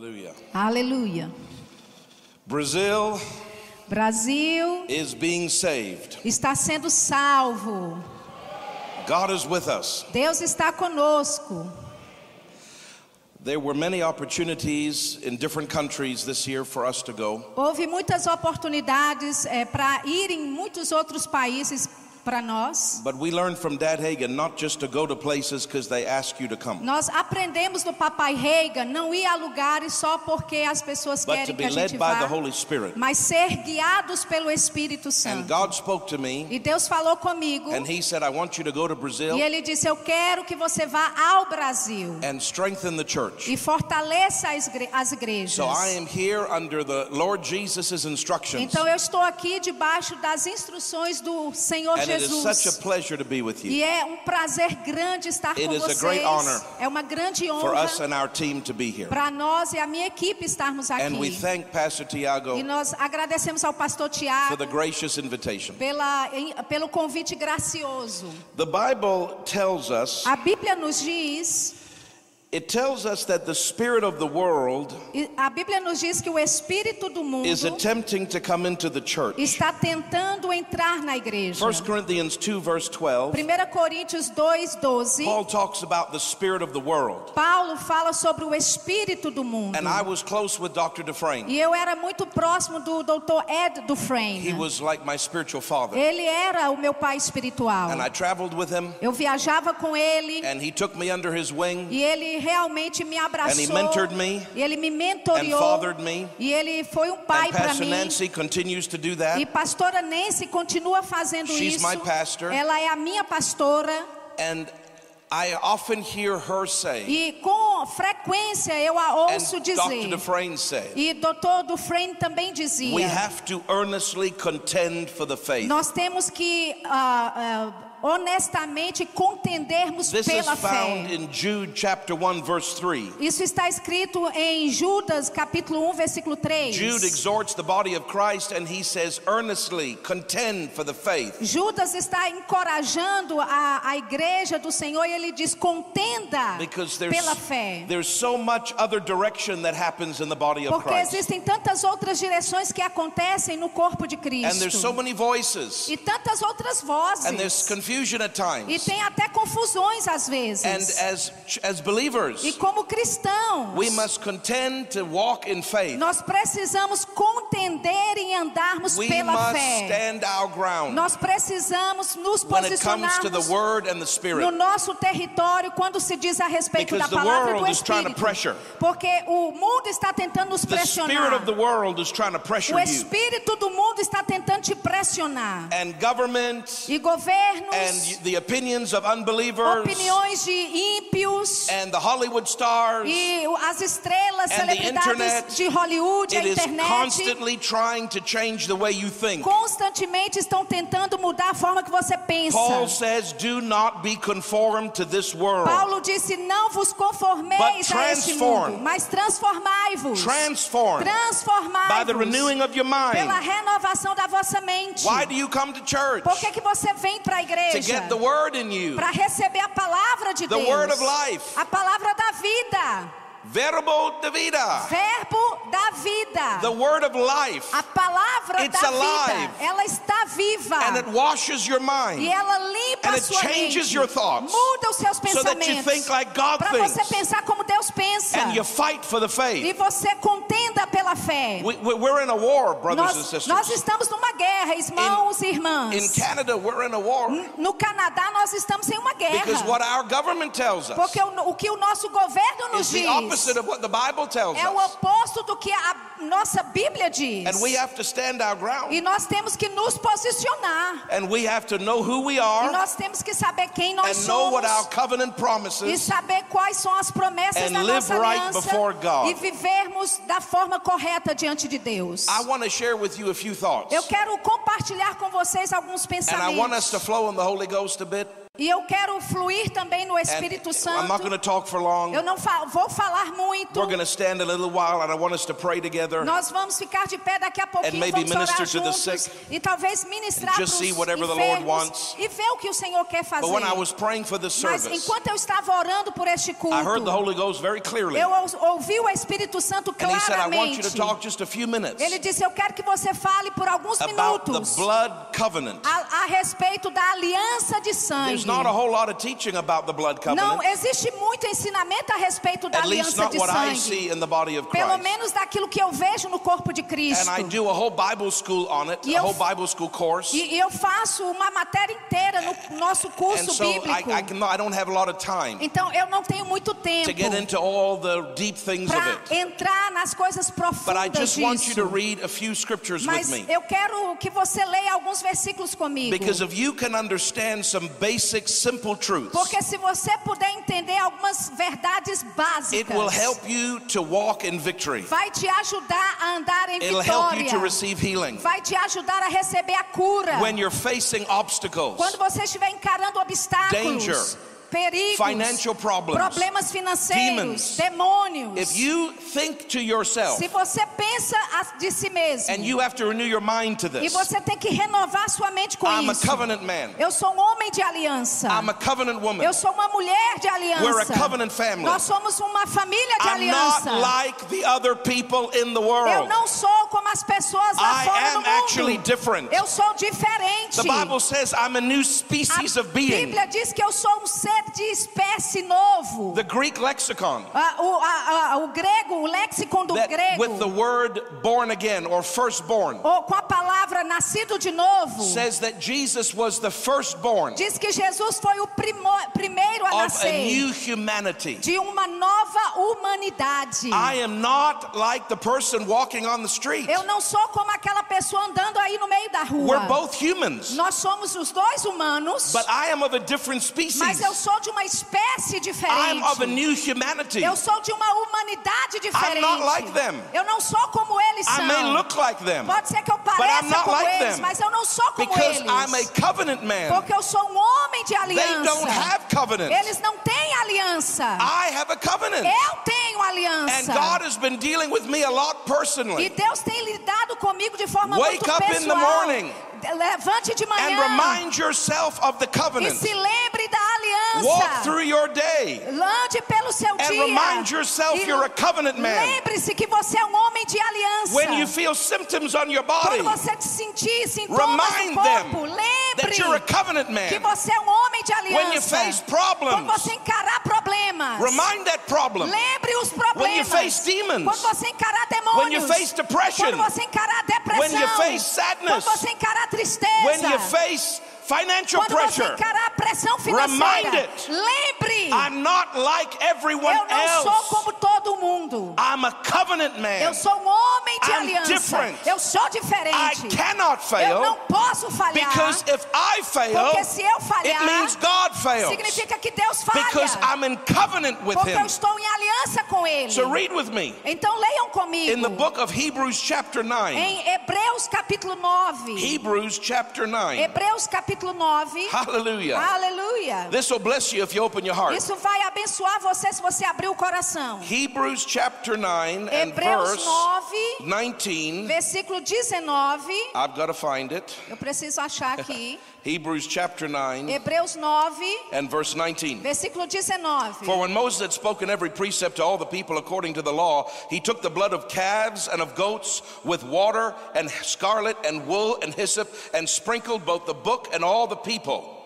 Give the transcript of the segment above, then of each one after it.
Hallelujah. Aleluia. Brazil Brasil is being saved. está sendo salvo. God is with us. Deus está conosco. There were many opportunities in different countries this year for us to go. Houve muitas oportunidades para ir em muitos outros países para nós. But we learned from Dad Hagen not just to go to places because they ask you to come, Nós aprendemos do papai Reagan não ir a lugares só porque as pessoas but querem que be a gente led by the vá, Holy Spirit. mas ser guiados pelo Espírito And Santo. God spoke to me E Deus falou comigo and He said, I want you to go to Brazil e ele disse: "Eu quero que você vá ao Brasil and strengthen the church. e fortaleça as, igre- as igrejas." So I am here under the Lord Jesus' instructions. Então eu estou aqui debaixo das instruções do Senhor And it is such a Jesus. pleasure to be with you, E é um prazer grande estar It com is a vocês. great honor É uma grande for us honra and our team to be here. para nós e a minha equipe estarmos And we aqui. thank Pastor Tiago E nós agradecemos ao pastor for Tiago the gracious invitation. pela, pelo convite gracioso. The Bible tells us, A Bíblia nos diz, it tells us that the spirit of the world a Bíblia nos diz que o espírito do mundo is attempting to come into the church. está tentando entrar na igreja. 1 Corinthians 2 verse 12, 1 Coríntios 2:12, Paul talks about the spirit of the world. Paulo fala sobre o espírito do mundo. And I was close with Dr. Dufresne. E eu era muito próximo do Dr. Ed Dufresne. He was like my spiritual father. Ele era o meu pai espiritual. And I traveled with him Eu viajava com ele and he took me under his wing e ele realmente me abraçou. And he mentored me e ele me mentoreou. fathered me. E ele foi um pai para Pastor mim. Nancy continues to do E pastora Nancy continua fazendo She's isso. my pastor. Ela é a minha pastora And I often hear her say, e com frequência eu a ouço dizer. Say, E Dr. Dufresne também dizia. we have to earnestly contend for the faith. Nós temos que ah, ah, honestamente contendermos This is pela found fé. in Jude chapter 1 verse 3. Isso está escrito em Judas capítulo 1, versículo 3. Jude exhorts the body of Christ and he says earnestly contend for the faith. Judas está encorajando a, a igreja do Senhor e ele diz: contenda pela fé. there's so much other direction that happens in the body of Porque Christ. existem tantas outras direções que acontecem no corpo de And there's so Cristo. many voices. E tantas outras And there's vozes. Confusion at E times. tem até confusões às And vezes. as as believers, E como cristãos, we must contend to walk in faith. nós precisamos contender e andarmos We pela must fé. stand our ground Nós precisamos nos and the no nosso território quando se diz a respeito Because da palavra e do Espírito. Porque o mundo está tentando nos pressionar. of the world is trying to pressure O espírito do mundo está tentando te pressionar. And government E governos, and the opinions of unbelievers opiniões de ímpios and the Hollywood stars. e as estrelas, And the celebridades internet, de Hollywood, a It is internet, constantly trying to change the way you think. constantemente estão tentando mudar a forma que você pensa. Paul says, Do not be conformed to this world. Paulo disse: Não vos conformeis a este transform. mundo, mas transformai-vos. Transformed by the Transformai-vos renewing of your pela mind. renovação da vossa mente. Why do you come to church? Por que, que você vem para a To igreja? get the word in you. Para receber a palavra de The Deus. word of life. A palavra da vida. Verbo de vida. Verbo da vida. The word of life. A palavra It's da alive. vida. Ela está viva. And it washes your E mind ela limpa And a it sua changes mente. your thoughts. Muda os seus so pensamentos. think like God Para você pensar como Deus pensa. And you fight for the E faith. você contenda pela fé. We, we- we're in a war, brothers and Nós, sisters. nós estamos numa guerra, irmãos e irmãs. In Canada, we're in a war. No Canadá nós estamos em uma guerra. Because what our government tells us Porque o, o que o nosso governo nos is the diz opposite of what the Bible tells é o us. oposto do que a nossa Bíblia diz. And we have to stand our ground. E nós temos que nos posicionar. And we have to know who we E are nós temos que saber quem nós and know what our somos. covenant E promises saber quais são as promessas And da live nossa right aliança. before God. E vivermos da forma correta diante de Deus. I want to share with you a few thoughts. Eu quero compartilhar com vocês alguns pensamentos. The. E eu quero fluir também no And Espírito I'm not going to Santo. talk for long. Eu não fa- vou falar muito. We're going to stand a little while and I want us to pray together. Nós vamos ficar de pé daqui a pouquinho, maybe vamos minister to the sick e talvez ministrar para os the enfermos wants. e ver o que o Senhor quer fazer. But when I was praying for this Mas service, enquanto eu estava orando por este culto, I heard the Holy Ghost very clearly. eu ou- ouvi o Espírito Santo And he said, I want you claramente. to talk just a few minutes Ele disse: Eu quero que você fale por alguns about the minutos blood covenant. a, a respeito da aliança de sangue. There's not a whole lot of teaching about the blood Não covenant, existe muito ensinamento a respeito da at aliança not de what I sangue. see in the body of Pelo Christ. menos daquilo que eu vejo no corpo de Cristo. And I do a whole Bible school on it, E a eu- whole Bible school course. E, eu faço uma matéria inteira no nosso curso so I, bíblico. I, can, I don't have a lot of time Então eu não tenho muito to tempo get into all the deep things of para entrar nas coisas But I profundas just want you to disso. read a few scriptures with Mas eu quero que você leia alguns versículos comigo. Because if you can understand some basic, simple truths, Porque se você puder entender algumas verdades it will básicas, help you to walk in victory. vai te ajudar a andar em It'll help you to vitória. receive healing. Vai te ajudar a receber a cura. When you're facing obstacles, Quando você estiver encarando obstáculos, Danger. Perigos, financial problems, problemas demons. financeiros, demônios. if you think to yourself, Se você pensa a- de si mesmo and you have to renew your mind to e this, você tem que renovar sua mente com I'm a isso. covenant man. Eu sou um homem de aliança. I'm a covenant woman. Eu sou uma mulher de aliança. We're a covenant family. Nós somos uma família de I'm not aliança. like the other people in the Eu world. não sou como as pessoas lá I fora am do actually mundo. different. Eu sou diferente. The Bible says I'm a new species a of being. Bíblia diz que eu sou um ser de espécie novo. The Greek lexicon Ah, o, a- a- o grego, o léxico do grego, with the word born again or firstborn ou com a palavra nascido de novo, says that Jesus was the firstborn diz que Jesus foi o primeiro a of a nascer new humanity. de uma nova humanidade. I am not like the person walking on the street. Eu não sou como aquela pessoa andando aí no meio da rua. We're both humans, Nós somos os dois humanos, but I am of a different species. mas eu sou de uma espécie diferente. of a new humanity. Eu sou de uma humanidade diferente. not like them. Eu não sou como eles I são. may look like them Pode ser que eu pareça como like eles, them. mas eu não sou como because eles. I'm a covenant man. Porque eu sou um homem de They aliança. don't have covenant. Eles não têm aliança. I have a covenant. Eu tenho And aliança. God has been dealing with me a lot E. Deus tem lidado comigo de forma Wake muito up in pessoal. Levante de And manhã remind yourself of the e covenant. se lembre da aliança. Walk through your day. Lande pelo seu And dia. remind yourself E you're a covenant man. Lembre-se que você é um homem de aliança. When you feel symptoms on your body, Quando você sentir sintomas remind no corpo, that lembre you're a covenant que man. você é um homem de aliança. When you face Quando problems, você encarar problemas, remind that problem. lembre os When you face demons, Quando você encarar demônios, when you face depression, quando você encarar depressão, when you face sadness, quando você encarar tristeza, when you face financial quando você pressure, encarar pressão Remind it. lembre, I'm not like everyone eu não sou else. como todo mundo. I'm a covenant man. Eu sou um homem de I'm aliança. different. Eu sou I diferente. cannot Eu não fail posso falhar. because if I fail, Porque se eu it falhar, means God fails. significa que Deus falha. Because I'm in covenant with porque eu Him. estou em aliança com Ele. So read with me Então leiam comigo. in the book of Hebrews, chapter 9. Em Hebreus capítulo 9. Hebrews, chapter 9. Hebreus capítulo 9. Hallelujah. Aleluia. This will bless you if you open your heart. Isso vai abençoar você se você abrir o coração. Hebrews, chapter 9 and verse 9, 19. versículo 19. I've got to find it. Eu preciso achar aqui. Hebrews, chapter 9 Hebreus 9, and verse 19. versículo 19. For when Moses had spoken every precept to all the people according to the law, he took the blood of calves and of goats with water and scarlet and wool and hyssop and sprinkled both the book and all the people.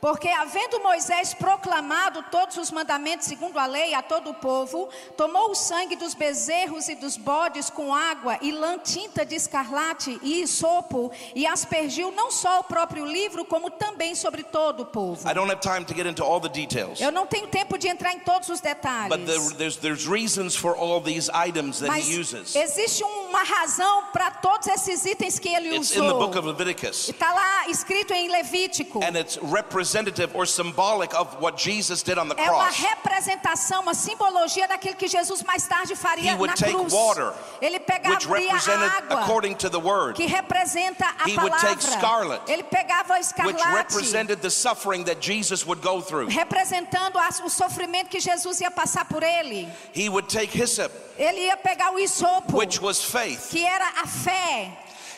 Porque havendo Moisés proclamado todos os mandamentos segundo a lei a todo o povo, tomou o sangue dos bezerros e dos bodes com água e lã tinta de escarlate e isopo e aspergiu não só o próprio livro, como também sobre todo o povo. I don't have time to get into all the details, Eu não tenho tempo de entrar em todos os but there, detalhes. there's, there's reasons for all these items that Mas he uses. existe uma razão para todos esses itens que ele It's usou. Está lá escrito em Levítico. And it's representative or symbolic of what Jesus did on the É uma cross. representação, uma simbologia daquilo que Jesus mais tarde faria He would na take cruz. water, Ele Which pegava represented, a água, according to the word, que representa a He would take palavra. scarlet, Ele pegava which escarlate, represented the suffering that Jesus would go through. representando o sofrimento que Jesus ia passar por ele. He would take hyssop, Ele ia pegar o isopo, which was faith. que era a fé.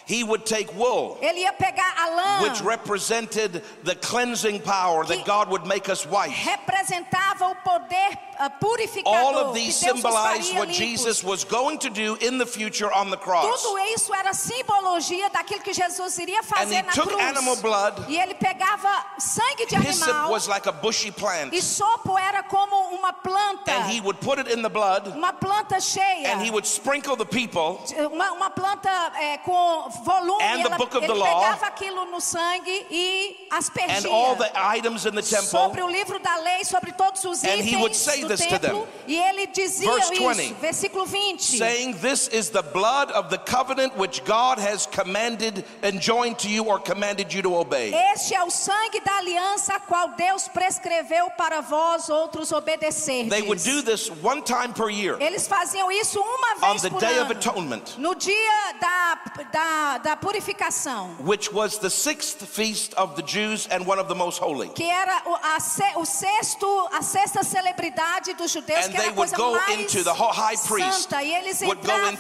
He would take wool, Ele ia pegar a lã, which represented the cleansing power that God would make us white. o poder ah. All of these Deus nos symbolize faria what limpos. Jesus was going to do in the future on the cross. Tudo isso era simbologia daquilo que Jesus iria And he na took cruz. animal blood. E ele pegava sangue de Hyssop animal. was like a bushy plant, E sopo era como uma planta. and he would put it in the blood, Uma planta cheia. and he would sprinkle the people, Uma, uma planta é, com volume. And the ela- book of ele the law. pegava aquilo no sangue e aspergia. and all the items in the temple. sobre o livro da lei, sobre todos os And he would itens say do this to templo, them. e ele dizia Verse isso, 20. versículo 20. saying, This is the blood of the covenant which God has commanded and joined to you or commanded you to obey. Este é o sangue da aliança a qual Deus prescreveu para vós outros obedecerdes. They would do this one time per year Eles faziam isso uma on vez the por Day of ano. Atonement, No dia da, da, da purificação, which was the sixth feast of the Jews and one of the most holy. que era o, a, o sexto, a sexta celebridade dos judeus, And que era a coisa mais into the ho- high priest santa. E eles entravam.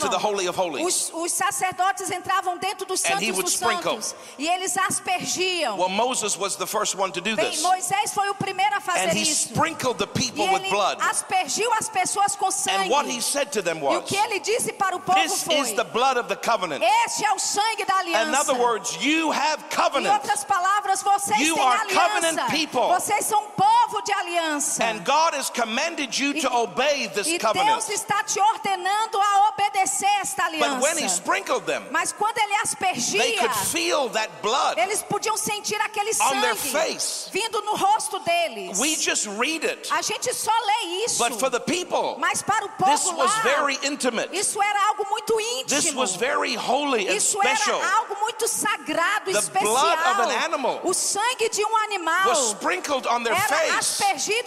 Os, os sacerdotes entravam dentro dos he santos dos sprinkle. santos. E eles aspergiam. Well, Moses was the first one to do Bem, this. Moisés foi o primeiro a fazer And he isso. sprinkled the E people with ele blood. aspergiu as pessoas com sangue. And what he said to them E o was, que ele disse para o povo This foi: is the blood of the covenant. Este é o sangue da aliança. In other words, you have Em covenant. outras palavras, vocês You têm are aliança. covenant people. Vocês são um povo de aliança. And God has commanded you to obey this e covenant. Deus está te ordenando a obedecer esta But when he aliança. sprinkled them, Mas quando ele they aspergia, could feel that blood. eles podiam sentir aquele On their sangue face. vindo no rosto deles. We just read it. A gente só lê isso. But for the people, Mas para o povo this was lá, very intimate. isso era algo muito This íntimo. was very holy and Isso special. era algo muito sagrado, The especial. blood of an animal o sangue de um animal Was sprinkled on their era face.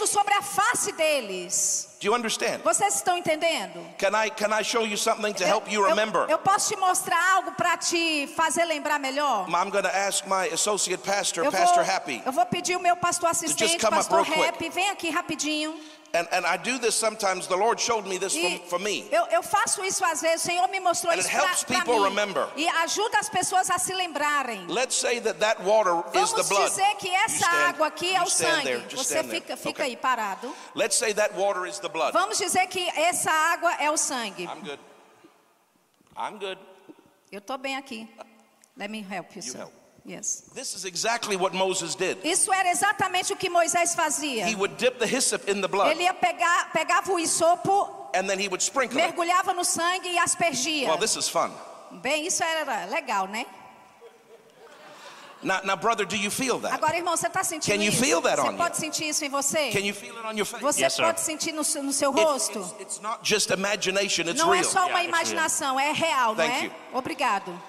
Sobre a face deles. Do you understand? Vocês estão entendendo? Can I can I show you something to help you Eu- remember? Eu, posso te mostrar algo para te fazer lembrar melhor? I'm going to ask my associate pastor, Eu Pastor vou, Happy, eu vou pedir o meu pastor assistente, pastor. Rap, vem aqui rapidinho. And, and I do this sometimes. The Lord showed me this from, for me. eu, eu faço isso às vezes, o Senhor me mostrou And isso para mim. remember. E ajuda as pessoas a se lembrarem. Let's say that that water is the Vamos blood. dizer que essa You stand- água aqui é you o sangue. there, Você fica, fica Okay. aí parado. Let's say that water is the blood. Vamos dizer que essa água é o sangue. I'm good. I'm good. Eu estou bem aqui. Let me help you, sir. help. Yes. This is exactly what Moses did. Isso era exatamente o que Moisés fazia. He would dip the hyssop in the blood Ele ia pegar, pegava o isopo, and then he would sprinkle it. mergulhava no sangue e aspergia. Well, this is fun. Bem, isso era legal, né? Now, now, brother, do you feel that? Agora, irmão, você está sentindo Can you isso? feel that você on pode you? sentir isso em você? Can you feel it on your face? Você Yes, sir. pode sentir no, seu- no seu It- rosto? it's, it's not just imagination, it's Não é real. só uma Yeah, it's real. imaginação, é real, não Thank é? you. Obrigado.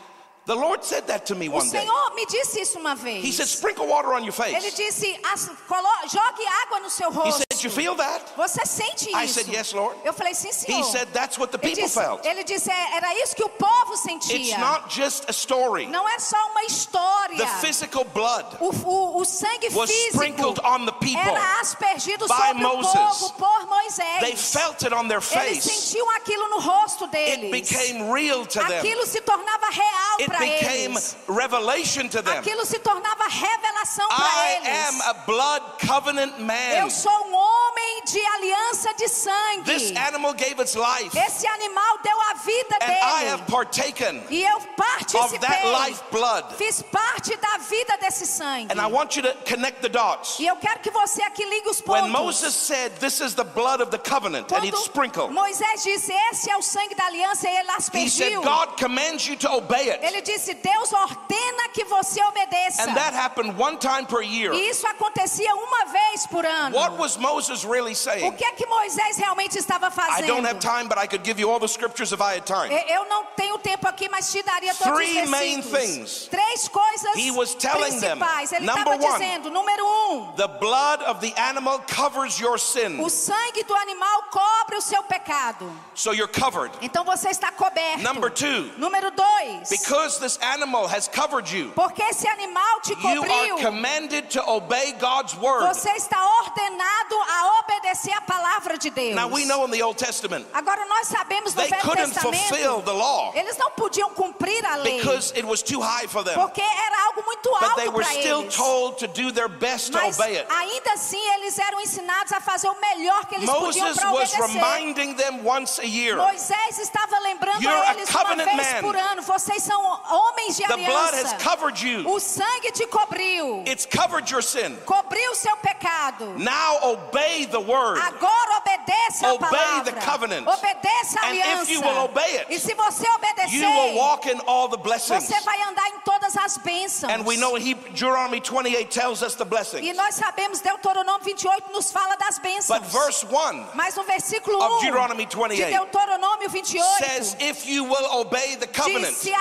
The Lord said that to me O one day. Senhor me disse isso uma vez. He said, sprinkle water on your Ele face. disse, "As- colo- jogue água no seu He rosto. said, you feel that? Você sente I isso? said, "Yes, Lord." Eu falei, sim, senhor. He said, that's what the ele, people disse, felt. ele disse, "É- era isso que o povo It's sentia. not just a story. Não é só uma história. The physical blood O, o- o sangue was físico sprinkled on the people. era aspergido by sobre Moses. o povo por Moisés. They felt it on their Eles face. sentiam aquilo no rosto It deles. became real to them. Aquilo se tornava real It para became eles. revelation to them. Aquilo se tornava revelação para I eles. am a blood covenant man. Eu sou um homem de aliança de sangue. This animal gave its life, Esse animal deu a vida and dele. I have partaken e eu of participei. that life blood. Fiz parte da vida desse sangue. And I want you to connect the dots. E eu quero que você aqui ligue os pontos. When Moses said, This is the blood of the covenant, and he'd Quando sprinkle, Moisés disse, esse é o sangue da aliança, e ele he said, aspergiu. God commands you to obey it. Ele disse, Deus ordena que você obedeça. And that happened one time per year. E isso acontecia uma vez por ano. What was Moses really O saying? que é que Moisés realmente estava I fazendo? don't have time, but I could give you all the scriptures Eu I had time. Eu não tenho tempo aqui, mas te daria todos Three os main things. Três coisas He was telling them, principais. Ele number estava one, dizendo, número um, The blood of the animal covers your sin. o sangue do animal cobre o seu pecado. So you're covered. Então você está coberto. Number two, Número dois, because this animal has covered you, porque esse animal te you cobriu, are commanded to obey God's word. você está ordenado a obedecer a palavra de Deus. Now we know in the Old Testament, Agora nós sabemos no they Velho couldn't fulfill Testamento, the law eles não podiam cumprir a lei, because it was too high for them. porque era algo muito But they alto were para still eles. told to do their best to Mas obey it. ainda assim eles eram ensinados a fazer o melhor que eles podiam Moses para was obedecer. reminding them once a year. Moisés estava lembrando You're a a eles uma covenant vez man. por ano: vocês são homens de The blood has aliança. covered you. O sangue te cobriu, It's covered your sin. cobriu seu pecado. Now obey the word. Agora obedeça a Obey palavra. the covenant. Obedeça a And if aliança. you will obey it, e se você obedecer, You will walk in all the blessings. você vai andar em todas as bênçãos. And we know he, Deuteronomy 28 tells us the E blessings. nós sabemos, Deuteronômio 28 nos fala das bênçãos. But verse 1 Mas no versículo of 1 Deuteronomy de 28 Deuteronômio 28 says, If you will obey the diz: covenant, Se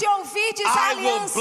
e ouvides a I will aliança,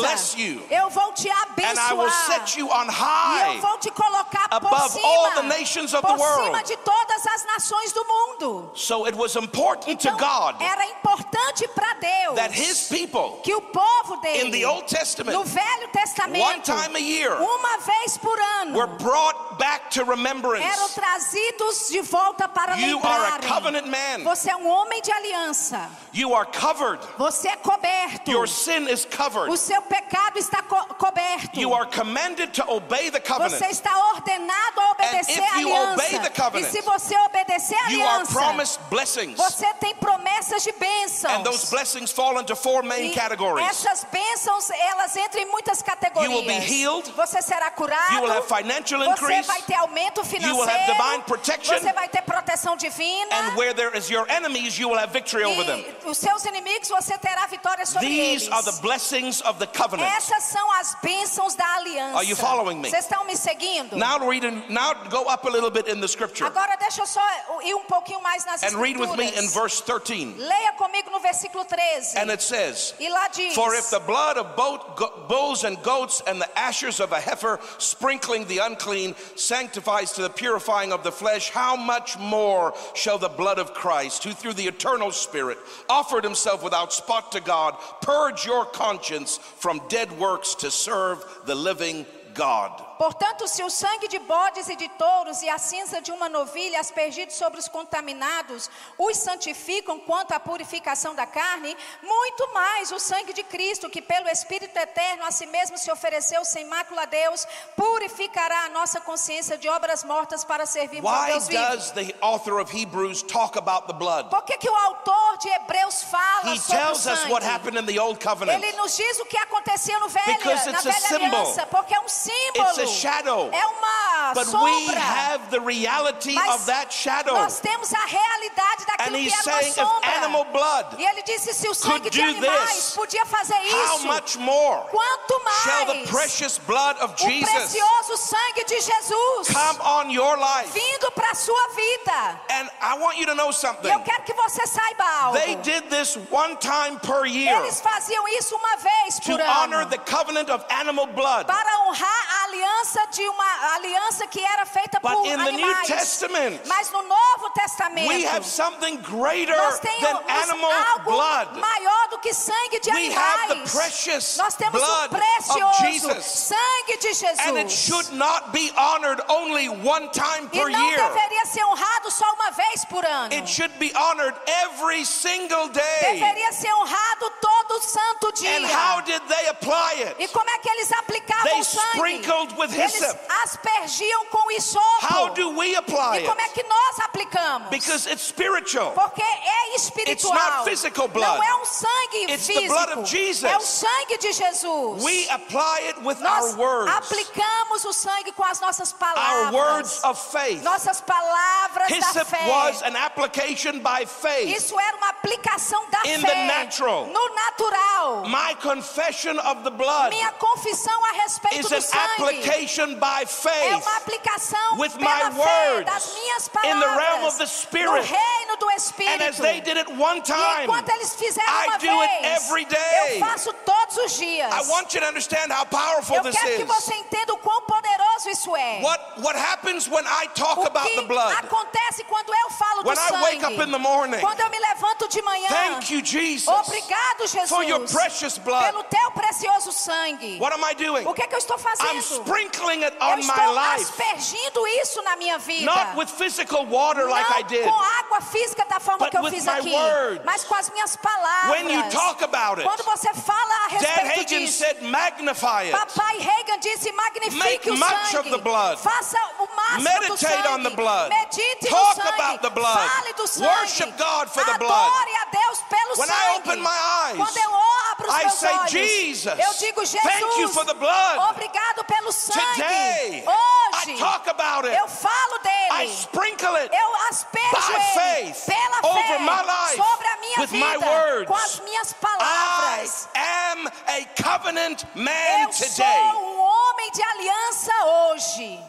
eu vou te abençoar. set you on E eu high vou te colocar por above cima, all the nations of por the world. cima de todas as nações do mundo. So it was important to Então, God era importante para Deus that his people que o povo dele, in the Old no Testament, Velho Testamento, one time a year, uma vez por ano, were brought back to eram remembrance. trazidos de volta para You are a lembrarem. covenant man. Você é um homem de aliança. You are covered. Você é coberto. Your sin is covered. O seu pecado está co coberto. You are commanded to obey the Você covenant. está ordenado a obedecer And if a you aliança. obey the covenant, e se você obedecer a You are aliança, promised blessings. você tem promessas de bênçãos. And those blessings fall into four main E categories. essas bênçãos, elas entram em muitas categorias. You will be healed. Você será curado. You will have financial Você increase. vai ter aumento financeiro. You will have divine protection. Você vai ter proteção divina. And where there is your enemies, you will have victory over them. e os seus inimigos você terá vitória sobre These eles. are the blessings of the covenant. Essas são as bênçãos da aliança. Are you following me? Vocês estão me seguindo? Now read in, now go up a little bit in the scripture Agora deixa eu só ir um pouquinho mais nas and read with me in verse 13. Leia comigo no versículo 13. And it says, e lá diz: For if the blood of both bulls and goats and the ashes of a heifer sprinkling the unclean sanctifies to the purifying of the flesh, how much more shall the blood of Christ, who through the eternal Spirit offered himself without spot to God, purge your conscience from dead works to serve the living God? Portanto, se o sangue de bodes e de touros e a cinza de uma novilha aspergidos sobre os contaminados os santificam quanto à purificação da carne, muito mais o sangue de Cristo, que pelo Espírito eterno a si mesmo se ofereceu sem mácula a Deus, purificará a nossa consciência de obras mortas para servirmos Why Deus vivo. does the author of Hebrews talk about the blood? Por que, que o autor de Hebreus fala He sobre o tells us sangue? what happened in the old covenant. Ele nos diz o que acontecia no velho, Because na a velha aliança, porque é um símbolo. Shadow. É uma But sombra. we have the reality Mas of that shadow. Nós temos a realidade And daquilo que he's era saying uma if sombra. animal blood E ele disse se o sangue de do animais this, podia fazer how isso, much more quanto mais shall the precious blood of o Jesus precioso sangue de Jesus come on your life? vindo para a sua vida. And I want you to know E something. eu quero que você saiba algo. They did this one time per year Eles faziam isso uma vez to por honor ano. the covenant of animal blood. para honrar a aliança de uma aliança que era feita But por in the New animais. Testament, Mas no Novo Testamento we have something greater nós than temos animal algo blood. maior do que sangue de We have the animais. precious nós temos blood o of precioso Jesus. sangue de Jesus. And it should not be honored only one time e per não year. deveria ser honrado só uma vez por ano. It should be honored every single day. Deveria ser honrado todo santo dia. And how did they apply E it? como é que eles aplicavam They o sangue? sprinkled with Eles hyssop. aspergiam com isopo. How do we apply E como é que nós aplicamos? Because it's spiritual. Porque é espiritual. It's not physical blood. Não é um sangue It's the físico. blood of Jesus. É o sangue de Jesus. We apply it with Nós our words, aplicamos o sangue com as nossas our palavras. words of faith. Nossas palavras da Hyssop fé. was an application by faith. Isso era uma aplicação da In fé. the natural. No natural. My confession of the blood Minha confissão a respeito is do an sangue application by é faith uma aplicação with pela my fé words das minhas palavras in the realm of the no Spirit. Reino do Espírito. And as they did it one E time, enquanto eles fizeram I uma do it vez, every day. eu faço todos os dias. I want you to understand how powerful eu this quero que is. você entenda o quão poderoso isso é. What what happens when I talk o about que the blood? acontece quando eu falo When do I sangue? wake up in the morning. Quando eu me levanto de manhã. Thank you, Jesus, Obrigado, Jesus, for your precious blood. pelo teu precioso sangue. What am I doing? O que é que eu estou fazendo? I'm sprinkling it eu on estou my life, aspergindo isso na minha vida. not with physical water like I Não did. com água física da forma but que eu fiz aqui, words. mas com as minhas palavras. When you talk about it, Quando você fala a Dad respeito Hagen disso. said, magnify it. Papai Reagan disse: Make magnifique o much sangue. of the blood. Faça o máximo do Meditate sangue. on the blood. Medite Talk no sangue. about the blood. Fale do sangue. Worship God for the Adore blood. a Deus pelo When I sangue. open my eyes, Quando eu abro os I meus say, olhos, Jesus, eu digo Jesus. thank you for the blood. Obrigado pelo sangue. Today, Hoje, I talk about it. eu falo dele. I sprinkle it Eu asperjo ele faith pela over fé my life sobre a minha with vida my words. com as minhas I palavras. am a covenant man Eu sou today. um homem de aliança hoje.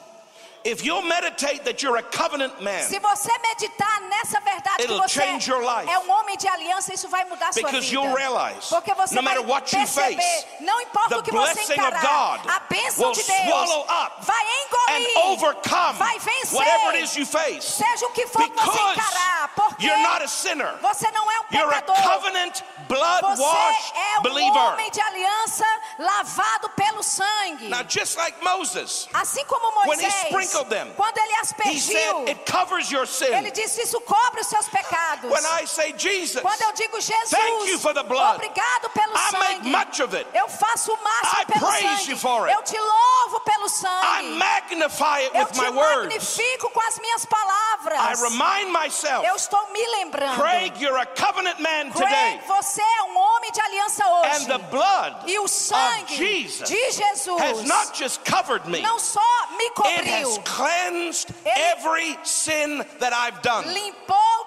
If meditate that you're a covenant man, Se você meditar nessa verdade que você change your life. é um homem de aliança, isso vai mudar sua Because vida. realize, Porque você no vai perceber, face, não importa o que você encarar, a bênção de Deus vai engolir, overcome vai vencer, seja o que for que você encarar, porque you're not a sinner. você não é um You're a pecador. covenant, Você é um believer. homem de aliança lavado pelo sangue. Now, just like Moses, Assim como when he Moisés, them, quando ele he aspergiu, said it covers your sin. ele disse isso cobre os seus pecados. When I say Jesus, Quando eu digo Jesus, Thank you for the blood. obrigado pelo I make sangue. much of it. Eu faço o máximo I pelo praise sangue. you for it. Eu te louvo pelo I sangue. magnify it eu with te my words. magnifico com as minhas I palavras. remind myself, eu estou me lembrando. Craig, you're a covenant man today. Você é um homem de aliança hoje. And the blood e o sangue Jesus de Jesus has not just covered me, não só me it has cleansed Ele- every sin that I've done. limpou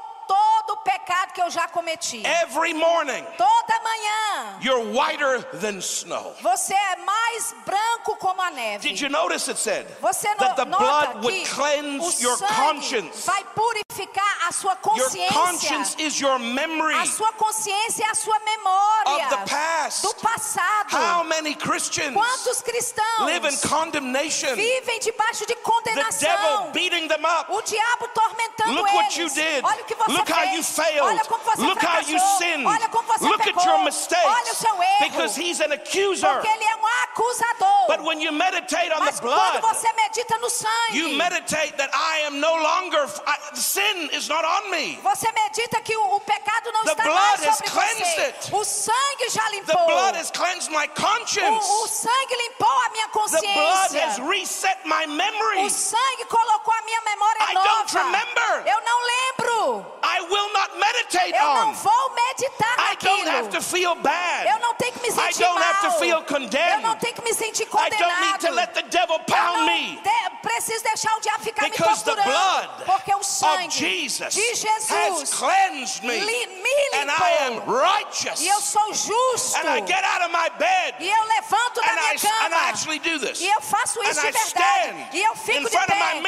pecado que eu já cometi. Every morning, Toda manhã. you're whiter than snow. Você é mais branco como a neve. Did you notice it said Você no, that the blood would cleanse your conscience? vai purificar a sua Your consciência. conscience is your memory A sua consciência é a sua memória of the past. do passado. How many Christians Quantos cristãos live in condemnation? vivem debaixo de The condenação? devil beating them up. O diabo tormentando Look eles. what you did. Olha o que você Look fez. how you failed. Olha como você Look how you fracassou. sinned. Olha como você Look pecou. at your Olha o mistakes. Because he's an accuser. Porque ele é um acusador. But when you meditate on Mas the quando blood, você medita no sangue, you meditate that I am no longer, I, sin is not on me. Você medita que o, o pecado não The está blood mais sobre você. it. O sangue já The limpou. blood has cleansed my conscience. o, o sangue limpou a minha The blood has consciência. reset my O memory. sangue colocou a minha memória I nova. don't remember. Eu não lembro. I will not meditate Eu não vou meditar I don't have naquilo. to feel bad. Eu não tenho que me I sentir don't mal. have to feel Eu condemned. não tenho que me sentir I condenado. don't need to let the devil Eu pound não me. de- preciso deixar o diabo ficar Because me the torturando. blood porque o of sangue Jesus de has Jesus cleansed me. li- me And I am righteous. E eu sou justo. And I get out of my bed. E eu levanto da And I, minha cama. and I actually do this. E eu faço isso And I de verdade. E eu in fico de front of pé. my. De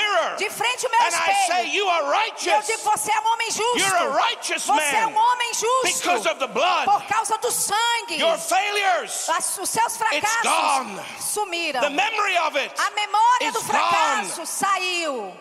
frente ao meu And I espelho. say, You are e eu righteous digo, você é um homem justo. You're a righteous você é um homem justo. because of the blood. Por causa do sangue. Your failures, As- os seus fracassos gone. sumiram. the memory of it. A memória do fracasso saiu.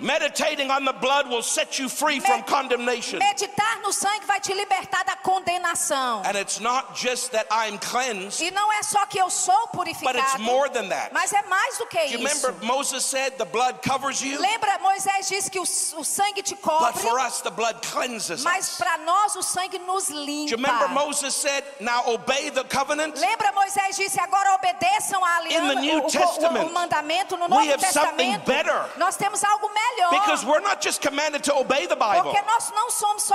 Meditating on the blood will set you free from condemnation. Meditar no sangue vai te libertar da condenação. And it's not just that I'm cleansed, E não é só que eu sou but it's purificado, more than that. mas é mais do que You isso. remember Moses said the blood covers you? Lembra, Moisés disse que o, o sangue te But cobre, for us, the blood cleanses mas para nós o sangue nos Do you remember limpa. Moses said, Now obey the covenant? Lembra, Moisés disse, agora obedeçam a In the aliança, New o, o- o mandamento no we Novo Testamento. better. Nós temos algo melhor. Because we're not just commanded to obey the Bible, Porque nós não somos só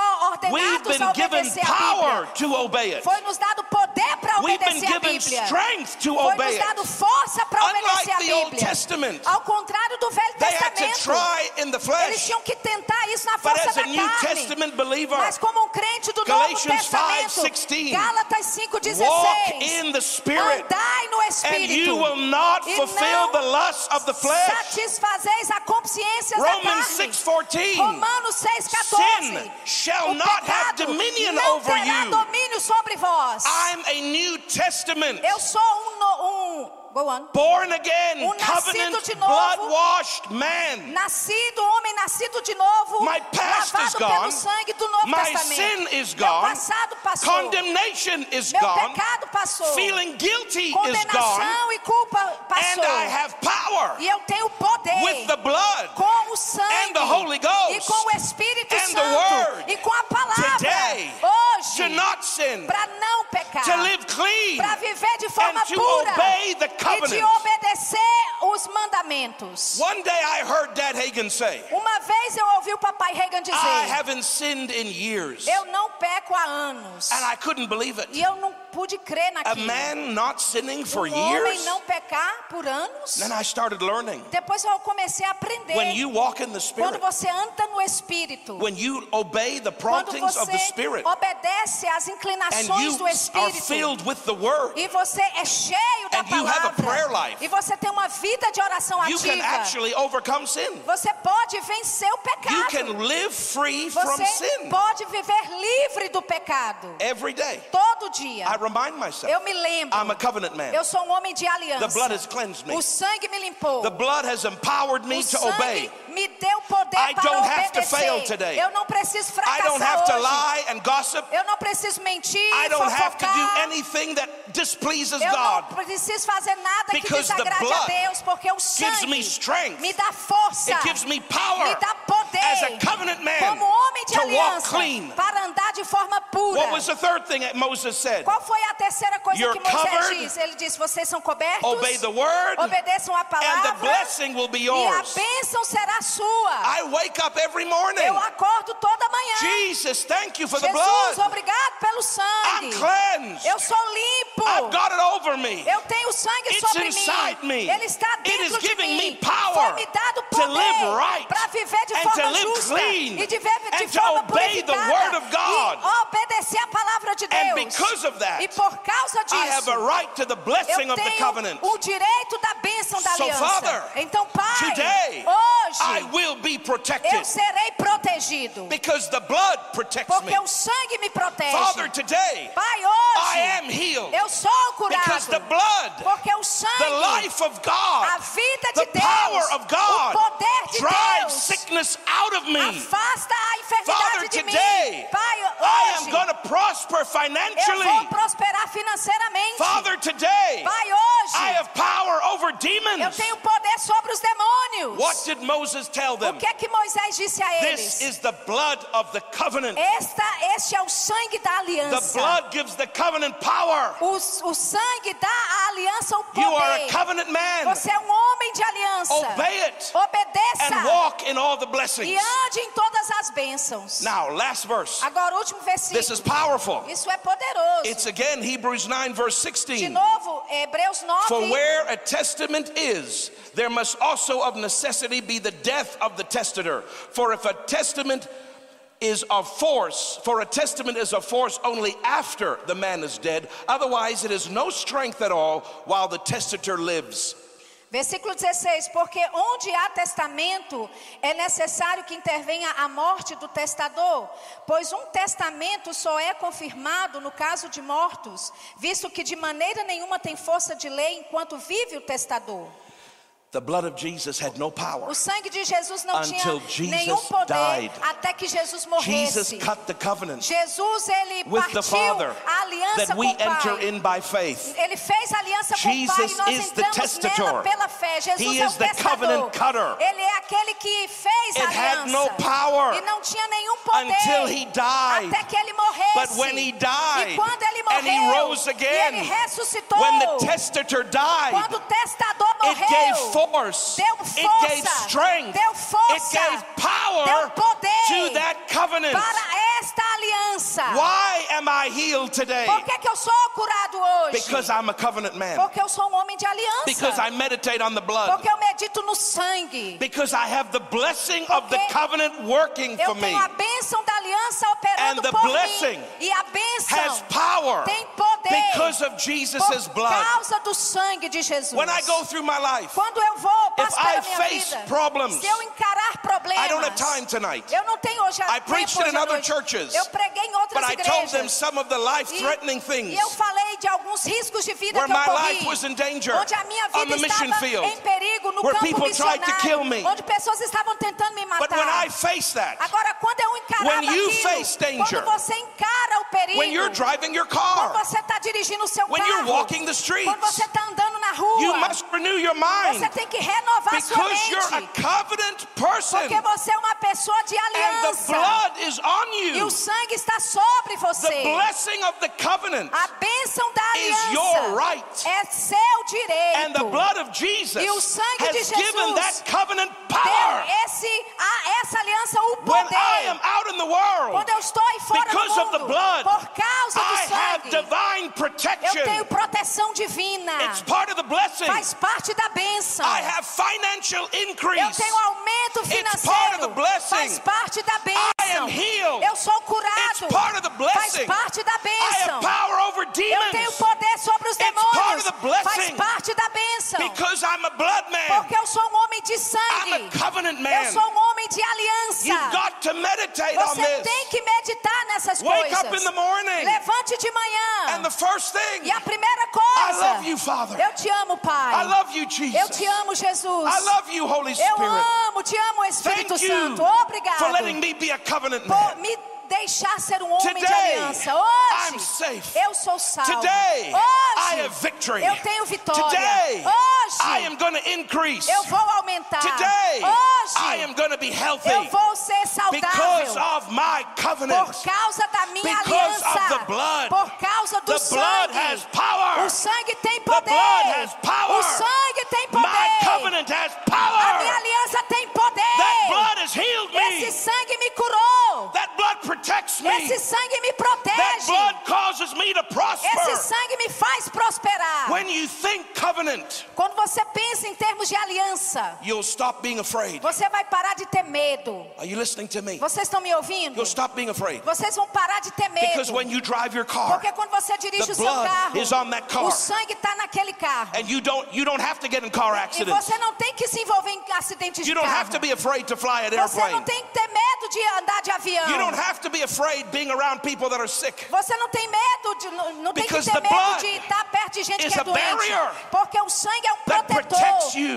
we've ordenados a been given power to obey it. Foi nos dado poder para We've been obedecer a given Bíblia. strength to Foi obey nos it. dado força para obedecer a the Old Bíblia. Testament, Ao contrário do Velho They had to Testamento. try in the Eles flesh. tinham que tentar isso na But força as a da New carne. Testament believer, Mas como um crente do Galatians Novo Testamento, 5:16, Gálatas 5:16, walk in the Spirit, andai no and you will not fulfill the lusts of the flesh. satisfazeis a consciência Romans carne. 6:14. Romanos 6,14. Sin shall not have dominion não over terá you. domínio sobre vós. I'm a New Testament. Eu sou um, um go on. Born again, Um covenant, de novo. blood washed man. Nascido, homem nascido de novo, My past lavado is pelo gone. sangue do Novo My Testamento. sin is Meu gone. passado passou. Condemnation is Meu gone. pecado passou. Feeling guilty is Condenação gone. e culpa And passou. I have power E eu tenho poder with the blood com o sangue and the Holy Ghost e com o Espírito and pecar, to live clean, para viver de forma and to pura obey the e de covenant. obedecer os mandamentos. One day I heard Dad Hagen say, Uma vez eu ouvi o papai I dizer: haven't sinned in years. Eu não peco há anos. And I couldn't believe it. E eu não pude crer A naquilo. man not sinning for um homem years. não pecar por anos. Then I started learning. Depois eu comecei a aprender. When you walk in the Quando Spirit, você anda no Espírito. when you obey the Quando promptings of the você Spirit, obedece às and inclinações you do are Espírito. filled with the Word, E você é cheio da And you have a palavra. prayer life. E você tem uma vida de oração you can ativa. actually overcome sin. Você pode vencer o pecado. You can live free from Você pode viver livre do pecado. every day. Todo dia. I remind myself, Eu me lembro. I'm a covenant man. Eu sou um homem de aliança. The blood has cleansed me. O sangue me limpou. The blood has empowered me o to sangue obey. Me deu poder I para don't have to fail today. Eu não preciso I fracassar don't have to hoje. lie and gossip. Eu não preciso mentir, I don't have to do anything that displeases Eu God. não preciso fazer nada que Because the desagrade a Deus, porque o gives sangue me strength. me dá força, It gives me power me dá poder as a covenant man como homem de to walk aliança clean. para andar de forma pura. What was the third thing that Moses said? Qual foi a terceira coisa You're que Moisés covered. disse? Ele disse: vocês são cobertos, Obey the word, obedeçam a and the palavra blessing will be e a yours. bênção será sua. I wake up every morning. Eu acordo toda manhã. Jesus, thank you for the Jesus, blood. obrigado pelo I'm sangue. cleansed. Eu sou limpo. I've got it over me. Eu tenho sangue It's sobre inside mim. me. Ele está It is dentro de giving mim. me power Foi me dado to poder live right para viver de forma justa clean e de viver de forma obey the purificada word of God. e obedecer a palavra de And Deus. because of that, e por causa I have disso, a right to the blessing eu of the tenho covenant. o direito da bênção da So, aliança. Father, então, Pai, protected eu serei protegido. because the blood protects me. Porque o sangue me protege. Father, today Pai, hoje I am healed eu sou curado. because the blood, porque o sangue, the life of a God, vida the Deus, power of God o poder de drives Deus, sickness out of me. afasta a enfermidade Father, de today, mim. Pai, I am going to prosper eu financially. vou prosperar financeiramente. Father, today Pai, hoje I have power over eu demons. tenho poder sobre os demônios. What did Moses tell O them? que é que Moisés disse a This is the blood of the covenant. Esta, este é o sangue da The blood gives the covenant power. O, o sangue dá aliança o poder. You are a covenant man. Você é um homem de aliança. Obey it Obedeça and walk in all the blessings. e ande em todas as bênçãos. Now, last verse. Agora, último versículo. This is powerful. Isso é poderoso. It's again Hebrews 9, verse 16. De novo, Hebreus 9. For where a testament is, there must also of necessity be the death of the testator. For if a testament is force, for a testament is force only after the man is dead, otherwise it is no strength at all while the testator lives. Versículo 16: Porque onde há testamento, é necessário que intervenha a morte do testador, pois um testamento só é confirmado no caso de mortos, visto que de maneira nenhuma tem força de lei enquanto vive o testador. The blood of Jesus had no power. O sangue de Jesus não Until tinha Jesus poder died. até que Jesus Jesus cut the covenant Jesus ele with the Father a aliança that we enter in by faith. Ele fez aliança com o Pai Jesus e nós is the entramos testator. nela pela fé. Jesus He é is the testador. covenant cutter. Ele é aquele que fez It had aliança. no power e não tinha nenhum poder until he died. até que ele morresse. But when he died e quando ele and he rose e again, ele ressuscitou, when the testator died, quando o testador it gave force, it gave strength, it gave power to that covenant. Aliança. Why am I healed today? Por que, que eu sou curado hoje? Because I'm a covenant man. Porque eu sou um homem de Because I aliança. meditate on the blood. Porque eu medito no sangue. Because I have the blessing of the Porque covenant working Eu for me. tenho a bênção da aliança operando And the por blessing mim. E a bênção Has power tem poder because of Jesus' por blood. causa do sangue de Jesus. When I go through my life, Quando eu vou, If passo I pela minha face vida, problems, se eu encarar problemas, I don't have time tonight. eu não tenho hoje I preached in other churches, Eu preguei em outras But I told them igrejas. some of the life threatening E things eu falei de alguns riscos de vida where que eu my corri, life was in danger onde a minha on the vida estava field, em perigo no where campo people tried to kill me. missionário, onde pessoas estavam tentando me But when I matar. face that, Agora, quando eu encarava When you aquilo, face danger, quando você encara o perigo, when you're driving your quando car, você está dirigindo o seu when carro, you're walking the streets, quando você está andando na rua, you must renew your mind você tem que renovar sua because you're a mente, covenant person porque você é uma pessoa de and the aliança blood is on e you. o sangue está sobre The você. blessing of the covenant A bênção da is aliança your right. é seu direito. And the blood of Jesus E o sangue de has given Jesus that covenant Deu power. esse, a, essa aliança o When poder. I am out in the world, Quando eu estou fora do of the mundo, blood, por causa do I have sangue, divine eu protection. tenho proteção divina. It's part of the blessing. Faz parte da bênção. I have financial Eu increase. tenho aumento part of the financeiro. blessing. Faz parte da I bênção. am healed. Eu sou It's curado. part the Faz parte da bênção. Eu tenho poder sobre os demônios. Faz parte da bênção. because I'm a blood man. Porque eu sou um homem de I'm sangue. Eu sou um homem de aliança. You've got to meditate on Você this. tem que meditar nessas Wake coisas. up in the morning. Levante de manhã. And the first thing, E a primeira I coisa. love you, Father. Eu te amo, Pai. I love you, Eu te amo, Jesus. I love you, Holy Eu amo, te amo, Espírito Santo. Obrigado for letting me be a covenant man. Deixar ser um homem de Today, aliança. I'm Hoje, eu sou salvo. Today, Hoje, eu tenho vitória. Today, Hoje, I am going to increase. eu vou aumentar. Today, Hoje, I am going to be healthy eu vou ser saudável. Por causa da minha aliança. Por causa do sangue. O sangue tem poder. O sangue tem poder. My covenant has A minha aliança tem poder. That blood has healed Esse sangue me curou. That blood protects me. Esse sangue me That protege. blood causes me to Esse prosper. sangue me faz prosperar. When you think covenant, Quando você pensa em termos de aliança, you'll stop being afraid. você vai parar de ter medo. Are you listening to me? Vocês estão me ouvindo? You'll stop being afraid. Vocês vão parar de ter medo. Because when you drive your car Porque quando você dirige o seu carro, is on that car. o sangue está naquele carro. and you don't you don't have to get in car E accidents. você não tem que se envolver em acidentes de You don't have carro. to be afraid to fly an Você não airplane. tem que ter medo de andar de avião. You don't have to be afraid being around people that are sick. Você não tem medo de não, tem que ter medo de estar perto de gente que é doente. Porque o sangue é um protetor,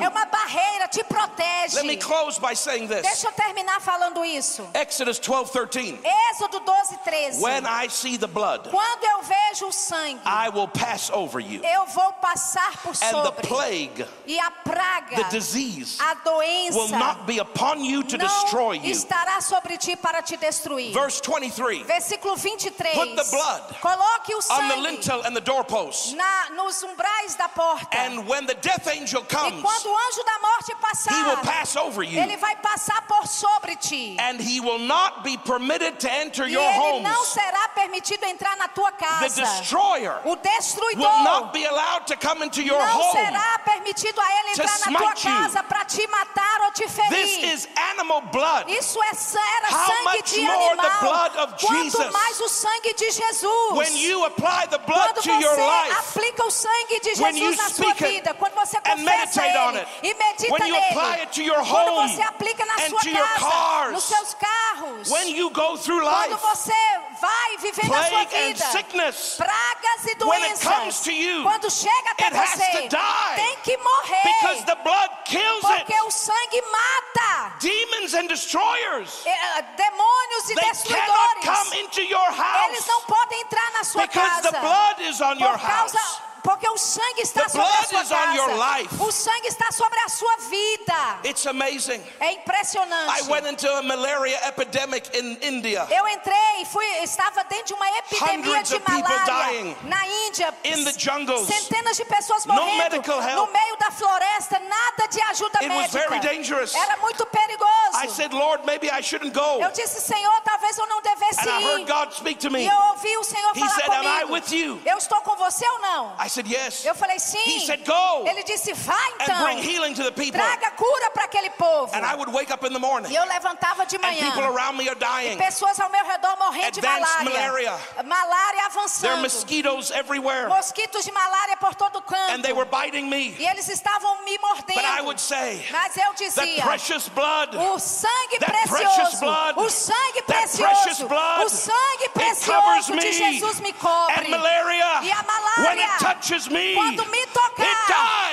é uma barreira, te protege. Let me close by saying this. Deixa eu terminar falando isso. Exodus 12:13. Êxodo 12, 13. When I see the blood, Quando eu vejo o sangue, I will pass over you. eu vou passar por And the sobre. plague, E a praga, the disease, a doença, will not be upon you to destroy you. estará sobre ti para te destruir. Verse 23. Versículo 23. Put the blood Coloque o On the sangue lintel and the doorposts. na, nos umbrais da porta. And when the death angel e comes, quando o anjo da morte he will passar, pass over you. ele vai passar por sobre ti. And he will not be permitted to enter E your ele não homes. será permitido entrar na tua The casa. destroyer O will destruidor not be allowed to come into your não home. será permitido a ele entrar na tua casa para te matar ou te This ferir. is animal blood. Isso é era How sangue de the animal. Blood of Quanto Jesus? mais o sangue de Jesus. When you apply the blood Quando to your você life, aplica o sangue de When you Jesus na sua vida, quando você confessa ele it, e medita when you nele, apply it to your quando você aplica na and sua to your casa, cars, nos seus carros, when you go through quando você vai vivendo a sua vida, sickness, pragas e when it doenças, comes to you, quando chega até it has você, to die. tem que morrer, because the blood kills porque it. o sangue mata. Demons and destroyers, É, demônios e destruidores, come into your eles house não podem entrar na sua because casa. the blood is on your Por causa, house. Porque o sangue está The sobre a sua is on your casa. life. O sangue está sobre a sua vida. It's amazing. É impressionante. I went into a malaria epidemic in India. Eu entrei, fui, estava dentro de uma epidemia Hundreds de malária dying na Índia. in the jungles. Centenas de pessoas No morrendo medical help. no meio da floresta, nada de ajuda It was médica. very dangerous. Era muito perigoso. I said, Lord, maybe I shouldn't go. eu disse, Senhor, talvez eu não devesse And I ir. heard God speak to E me. eu ouvi o Senhor He falar said, "Am I comigo. with you?" Eu estou com você ou não? I said, Yes. Eu falei sim. He said, Go Ele disse vai and então. bring healing to the people. Traga cura para aquele povo. And I would wake up in the morning E eu levantava de and manhã. people around me are dying. Pessoas ao meu redor morrendo de malária. malaria. Malária There are avançando. mosquitoes everywhere. Mosquitos de malária por todo And they canto. were biting me. E eles estavam me But I mordendo. would say, Mas eu That dizia, precious blood. o sangue That precious precioso, blood, o sangue that precious precioso, blood, o sangue precioso de. Jesus me And cobre. malaria, E a when it malária, touches me, quando me it tocar,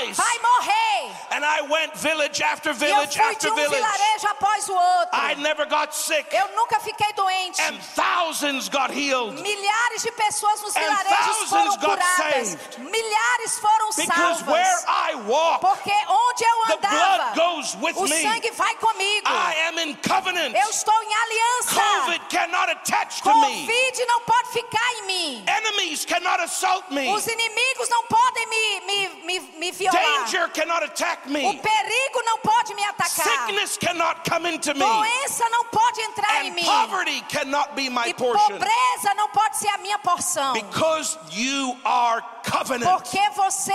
dies. vai morrer. And I went village after E eu village fui de after um village. vilarejo após o outro. I never got sick. Eu nunca fiquei doente. And thousands got healed. Milhares de pessoas nos And vilarejos foram curadas. Milhares foram Because where salvas. I walk, Porque onde eu the andava, blood goes with o me. sangue vai comigo. I am in covenant. Eu estou em aliança. COVID cannot attach to me. Covid não pode ficar em mim. Enemies cannot assault me. Os inimigos não podem me, me, me, me violar. Danger cannot attack O me. perigo não pode me atacar. Sickness cannot come into me. Doença não pode entrar em And mim. poverty cannot be my E portion. pobreza não pode ser a minha porção. Because you are covenant. Porque você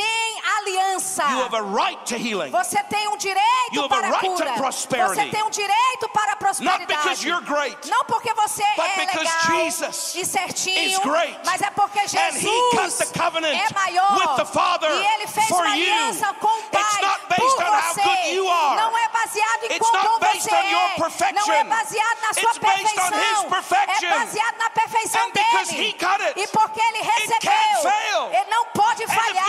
tem aliança. You have a right to healing. Você tem um You direito have para right to cura. prosperity. Você tem um direito para a Not because prosperidade. you're great. Não porque você é because legal Jesus e certinho, is great. mas é porque And he cut Jesus é maior with the Father e ele fez for uma you. aliança com o Pai It's not por based on how você. good you are. Não é baseado em quão bom você on your é. Não é baseado na sua It's based on perfeição. his perfection. É baseado na perfeição dele. he cut it, e porque ele it recebeu, can't fail. ele não pode falhar.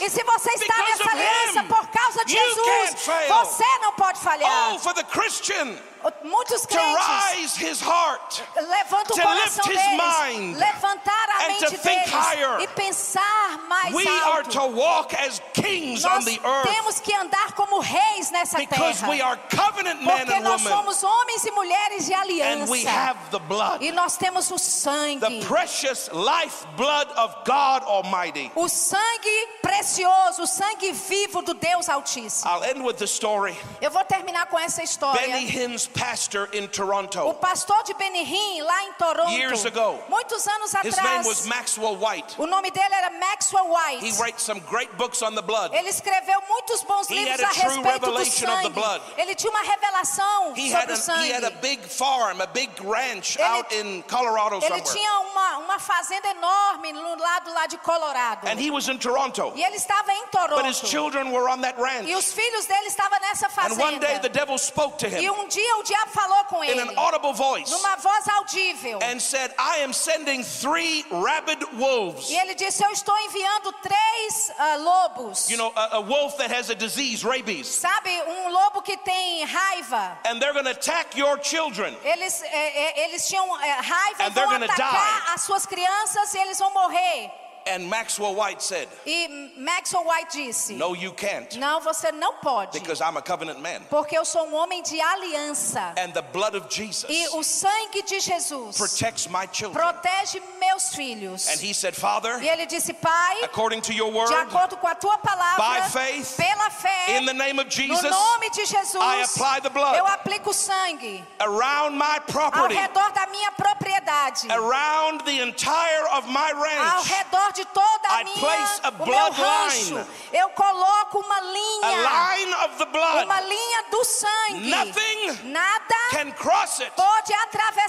E se você está nessa aliança por causa de Jesus, você não pode falhar. Oh, for the Christian Muitos to crentes rise his heart levantam o to coração lift his deles, mind levantar a mente deles higher. e pensar mais We are alto. to walk as kings on Nós the earth temos que andar como reis nessa because terra. we are covenant men porque and nós somos homens e mulheres de and we aliança. have the blood, E nós temos o sangue. the precious life blood of God Almighty. O sangue precioso, o sangue vivo do Deus Altíssimo. I'll end with the story. Eu vou terminar com essa história. Benny Hinn's pastor in O Toronto. pastor de Benihim, lá em Toronto, Years ago. muitos anos His name atrás, was Maxwell White. o nome dele era Maxwell White. He writes some great books on the blood. Ele escreveu muitos bons He livros a a respeito do revelation of the sangue. blood. Ele tinha uma revelação He sobre o a, sangue. he had a big farm, a big ranch Ele- out in Colorado Ele somewhere. tinha uma, uma fazenda enorme no lado lá de Colorado. And he was in Toronto. E ele estava em But his Toronto. children were on that ranch. E os filhos dele estavam nessa And one day the fazenda. devil spoke to E him um dia o diabo falou com in ele, an audible voice numa voz audível. and said, I am sending three rabid wolves. E ele disse: Eu estou enviando três ah, lobos. You know, a, a wolf that has a disease, rabies. Sabe, um lobo que tem raiva. And they're going to attack your children. Eles, é, é, eles tinham é, raiva And e vão atacar die. as suas crianças e eles vão morrer. And Maxwell White said, E Maxwell White disse: No, you can't, Não, você não pode. because I'm a covenant man. Porque eu sou um homem de aliança. And the blood of Jesus E o sangue de Jesus protects my children. protege meus filhos. And he said, Father, E ele disse: Pai, according to your de word, acordo com a tua palavra, by faith, pela fé, in the name of no Jesus, nome de Jesus, I apply the blood. eu aplico sangue around my ao property, redor da minha propriedade, around the entire of my ao ranch, redor de toda a I minha, o meu rancho. Eu coloco uma linha, line of the blood. uma linha do sangue. Nothing Nada can cross it pode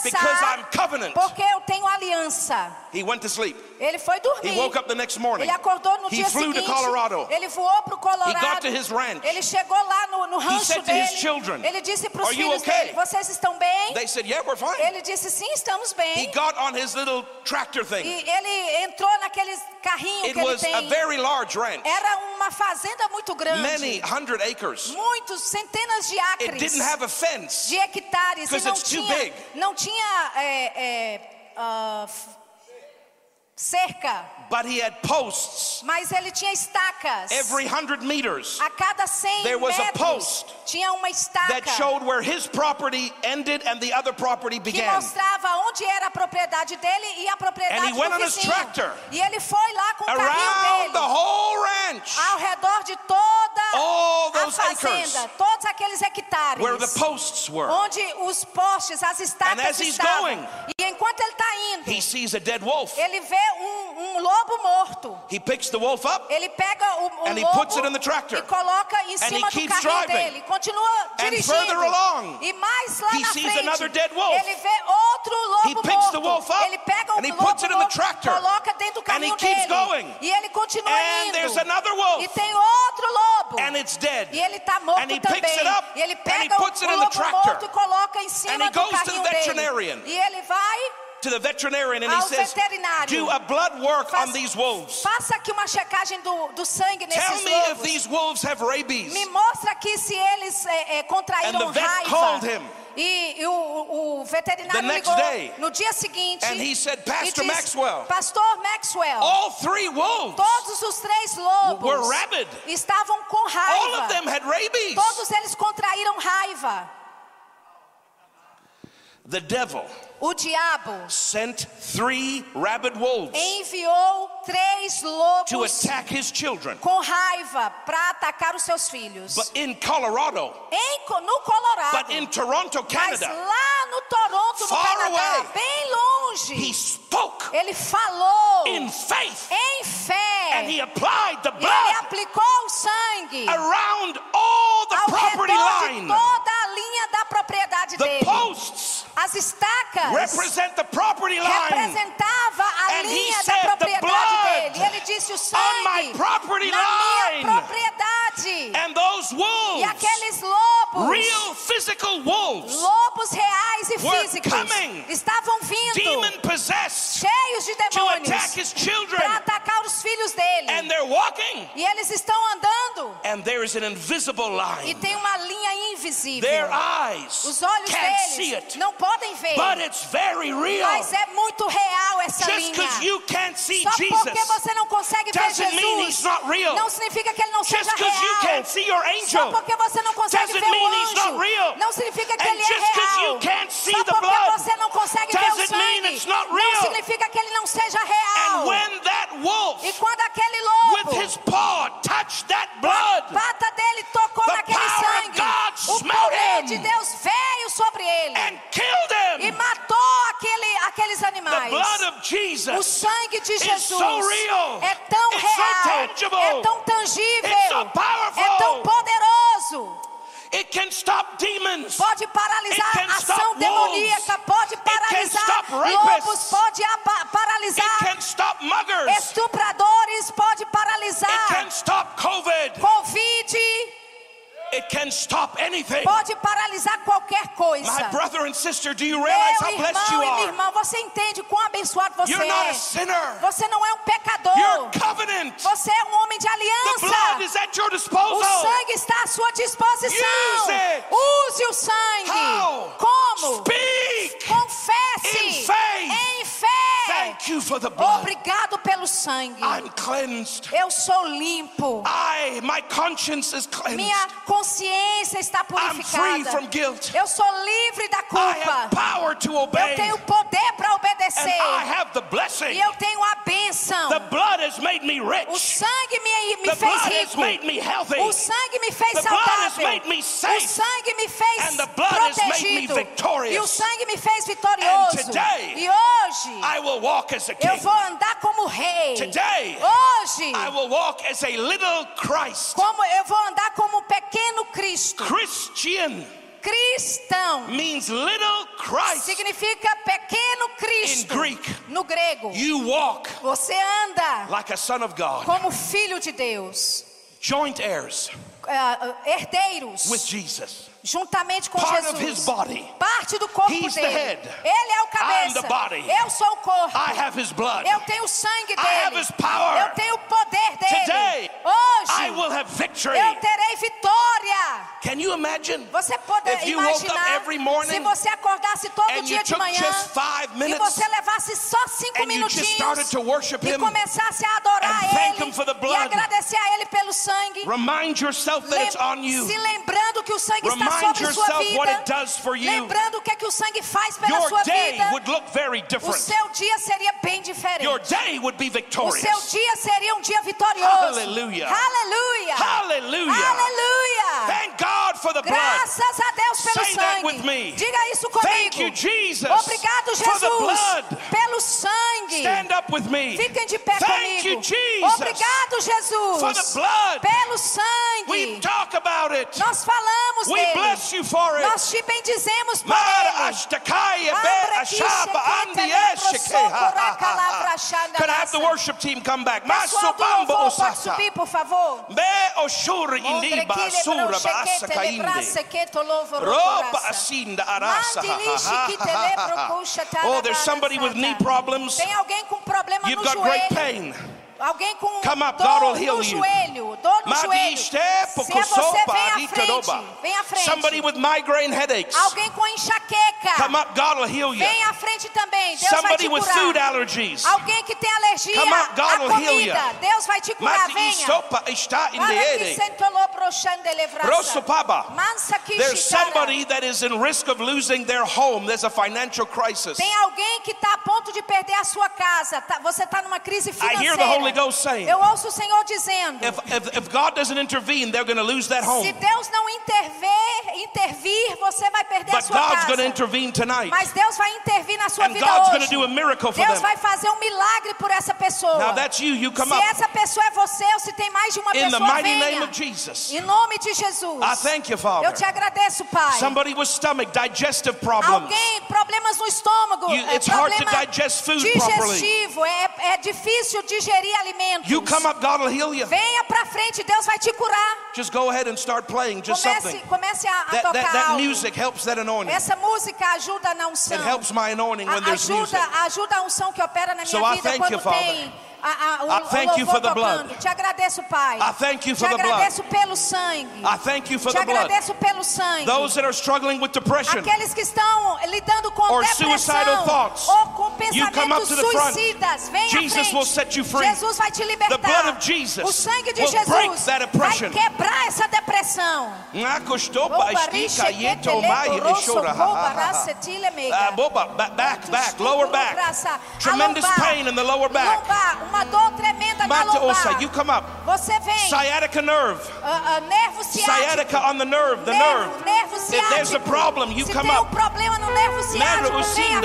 because I'm atravessar, covenant. porque eu tenho aliança. He went to sleep. Ele foi dormir. He woke up the next morning. Ele acordou no He dia flew to seguinte. Colorado. Ele voou para o Colorado. He got to his ranch. Ele chegou lá no, no rancho said to dele. his children, ele disse para os "Are you filhos okay?" dele: Vocês estão bem? They said, Yeah, we're fine. Ele disse: Sim, estamos bem. He got on his little tractor thing. E ele entrou naquele carrinho It que ele was a tem. very large ranch, Era uma fazenda muito grande. many hundred acres. Muitos, centenas de It acres. didn't have a fence. de hectares. E Because não tinha, big. não tinha é, é, f- cerca. But he had posts Mas ele tinha estacas. every hundred meters A cada 100 There was a metros post tinha uma estaca that showed where his property ended and the other property que began. mostrava onde era a propriedade dele e a propriedade And he went do on his vizinho. tractor E ele foi lá com o carrinho the dele whole ranch ao redor de toda All a those fazenda, acres todos aqueles hectares. where the posts were. onde os postes, as And estacas as he's estavam. going, e enquanto ele está indo, he sees a dead wolf. ele vê um, um lobo morto. He picks the wolf up Ele pega o, o And he lobo puts it in the tractor. e coloca em he cima do keeps carrinho driving. dele. Continua And dirigindo. further along, e mais lá he na sees frente, another dead wolf. ele vê outro lobo He picks the morto. wolf up ele pega o and he lobo puts it in the tractor. coloca dentro do And he carrinho keeps dele. going. E ele continua And indo. there's another wolf. E tem outro lobo. And it's dead. E ele está morto And he também. picks it up e ele and he pega o, puts it o in the lobo tractor. morto e coloca em And cima he do goes to the carrinho dele. E ele vai, To the veterinarian and he says. Do a blood work Faz- on these wolves. faça aqui uma checagem do, do sangue Tell nesses me if lobos. these wolves have rabies. Me mostra aqui se eles é, é, contraíram And the vet raiva. called him. E, e o, o- veterinário ligou day. no dia seguinte. And he said, e "Pastor disse, Maxwell, Pastor Maxwell, All three wolves, todos os três lobos were rabid. estavam com all raiva. of them had rabies. Todos eles contraíram raiva. The devil O diabo sent three rabid wolves enviou três to lobos attack his children. com raiva para atacar os seus filhos. But in Colorado, Em no Colorado. but in Toronto, Mas Canada, lá no Toronto, no Far Canadá, away. bem longe, he spoke ele falou in faith em fé. and he applied the e ele blood aplicou o sangue around all the ao property redor de line. toda a linha da propriedade The dele. posts As estacas represent the property line. representava a linha da "The propriedade dele. E ele disse o on sangue my property na minha line." And those E wolves, aqueles lobos, real physical wolves, lobos reais e were físicos, coming, estavam vindo demon possessed, cheios de to attack demônios his children. para atacar os filhos dele. And they're walking, E eles estão andando and there is an invisible e line. tem uma linha invisível. Their eyes Os olhos can't see deles it, não podem ver, but it's very real. mas é muito real essa Just linha. you can't see Só porque Jesus você não consegue ver doesn't mean he's Jesus, não significa que ele não Just seja real. Can't see your Só porque você não consegue ver o mean he's not anjo, real. não significa que ele é real. you can't see Só the porque blood você não consegue ver o sangue, it's not não significa que ele não seja real. And when that wolf E quando aquele with lobo, his paw touched that a blood, pata dele tocou The naquele power of sangue, God o poder him. de Deus veio sobre ele and killed e matou aquele, aqueles the animais. blood of O sangue de is Jesus so real. é tão It's so real, tangible. é tão tangível, so. É tão poderoso. It can stop demons. Pode paralisar It can ação stop demoníaca, pode paralisar stop lobos, pode It paralisar can stop muggers. estupradores, pode It paralisar can stop COVID. Covid, It can stop anything. pode paralisar qualquer coisa. My brother and sister, do you Meu realize how blessed you irmão e minha are? irmã, você entende quão abençoado você You're not é? a sinner. Você não é um pecador. You're covenant. Você é um homem de aliança. Is at your O disposal. sangue está à sua disposição. Use it. Use o sangue. How? Como? Speak. Confesse In faith. em fé. Thank you for the blood. Obrigado sangue. I'm cleansed. Eu sou limpo. I, my conscience is cleansed. Minha consciência está I'm free purificada. from guilt. Eu sou livre da I culpa. have power to Eu tenho poder para obedecer. I have the E blessing. eu tenho a bênção. The blood has made me O sangue me, me The fez blood has rico. made me healthy. O sangue me fez The blood has saudável. made me O sangue me fez And the blood has made me protegido. victorious. E o sangue me fez vitorioso. And today, e hoje I will walk as a eu vou andar como rei. Today, Hoje, I will walk as a little Christ. como eu vou andar como um pequeno Cristo. Christian Cristão means little Christ. significa pequeno Cristo. In Greek. No grego, You walk você anda like a son of God, como filho de Deus, joint heirs ah, herdeiros, with Jesus, juntamente com part Jesus. of his body. Parte do corpo He's the dele. head. Ele é o I'm cabeça. the body. Eu sou o corpo. I have his blood. Eu tenho o sangue dele. I have his power. Eu tenho o poder dele. Today, Hoje I will have victory. eu terei vitória. Can you imagine Você pode if you woke up imaginar every morning se você acordasse todo dia you de manhã just five e minutes você levasse só cinco and you just started minutinhos to worship e him começasse a adorar and thank ele him for the e blood. agradecer a ele pelo sangue. Remind yourself that it's on you. Se lembrando que o sangue está Remind yourself what it does for you. Lembrando o que é que o sangue faz pela Your sua day vida. would look very O different. seu dia seria bem diferente. Your day would be O victorious. seu dia seria um dia vitorioso. Hallelujah. Aleluia. Hallelujah. Aleluia. Thank God for the blood. Graças a Deus pelo Say that sangue. with me. Diga isso comigo. Thank you, Jesus, Obrigado, for the Jesus, blood. pelo sangue. Up with me. Fiquem de pé Thank you, comigo. Jesus. Obrigado, Jesus. For the blood. Pelo We sangue. talk about it. Nós falamos We dele. bless you for it. Nós te bendizemos por ele. Could I have the worship team come back? Masubambo subir, por favor. Be oshuri indiba Mondrekile, asura ba broshekete, asakainde. lebrase, keto, lovo, Roba rokorasa. asinda arasa. Oh, there's somebody with knee problems. Tem alguém com problema You've no got great joelho. pain. Alguém com Come up, God will heal you. joelho, dor no joelho. Se é você, vem à frente. Vem à frente. Somebody with migraine headaches. Alguém com enxaqueca. Come up, God will heal you. Vem à frente também. Deus vai Somebody te with curar. food allergies. Alguém que tem alergia Come up, God à will heal you. comida. Deus vai te curar. Venha. istopa está in the There's somebody that is in risk of losing their home. There's a financial crisis. Tem alguém que está a ponto de perder a sua casa. Tá- você está numa crise financeira. The Holy Ghost saying, Eu ouço o Senhor dizendo. if, if, if God doesn't intervene, they're going to lose that Se home. Deus não interver, intervir, você vai perder a But sua God's casa. going to intervene tonight. Mas Deus vai intervir na sua And vida God's hoje. do a miracle for Deus them. vai fazer um milagre por essa pessoa. Now that's you. You come se up essa pessoa é você ou se tem mais de uma in the pessoa, mighty venha. name of Jesus. Em nome de Jesus. I thank you, Eu Father. te agradeço, Pai. Somebody with stomach, digestive problems. Alguém, problemas no estômago, You- é, it's hard to digest food properly. digestivo, é, é difícil digerir alimentos. You come up, God will heal you. Venha pra frente, Deus vai te curar. Just go ahead and start playing just Comece, something. comece a, a That, tocar that, that music helps that anointing. Essa música ajuda na unção. It helps my anointing when A- there's music. ajuda, ajuda a unção que opera na minha So vida quando you, Father. A, a, o, I thank you for the blood. Te agradeço, Pai. I thank you for Te the blood. agradeço pelo sangue. I thank you for Te the blood. agradeço pelo sangue. Those that are struggling with depression, Aqueles que estão lidando com Or depressão suicidal thoughts. ou com You come up pensamentos to the front. suicidas, vem à Jesus frente. will set you free. Jesus vai te libertar. The blood of Jesus o sangue de will Jesus break that vai quebrar essa depressão. Ah, boba, ba- back, back, lower back. Tremendous pain in the lower back. Uma dor tremenda na lombar. you come up. Você vem. Sciatica nerve. Ah, ah, nervo ciático. Sciatica on the nerve, the nervo, nerve. nervo If there's a problem, you Se come tem um up. problema no nervo ciático, Nervo vem à frente.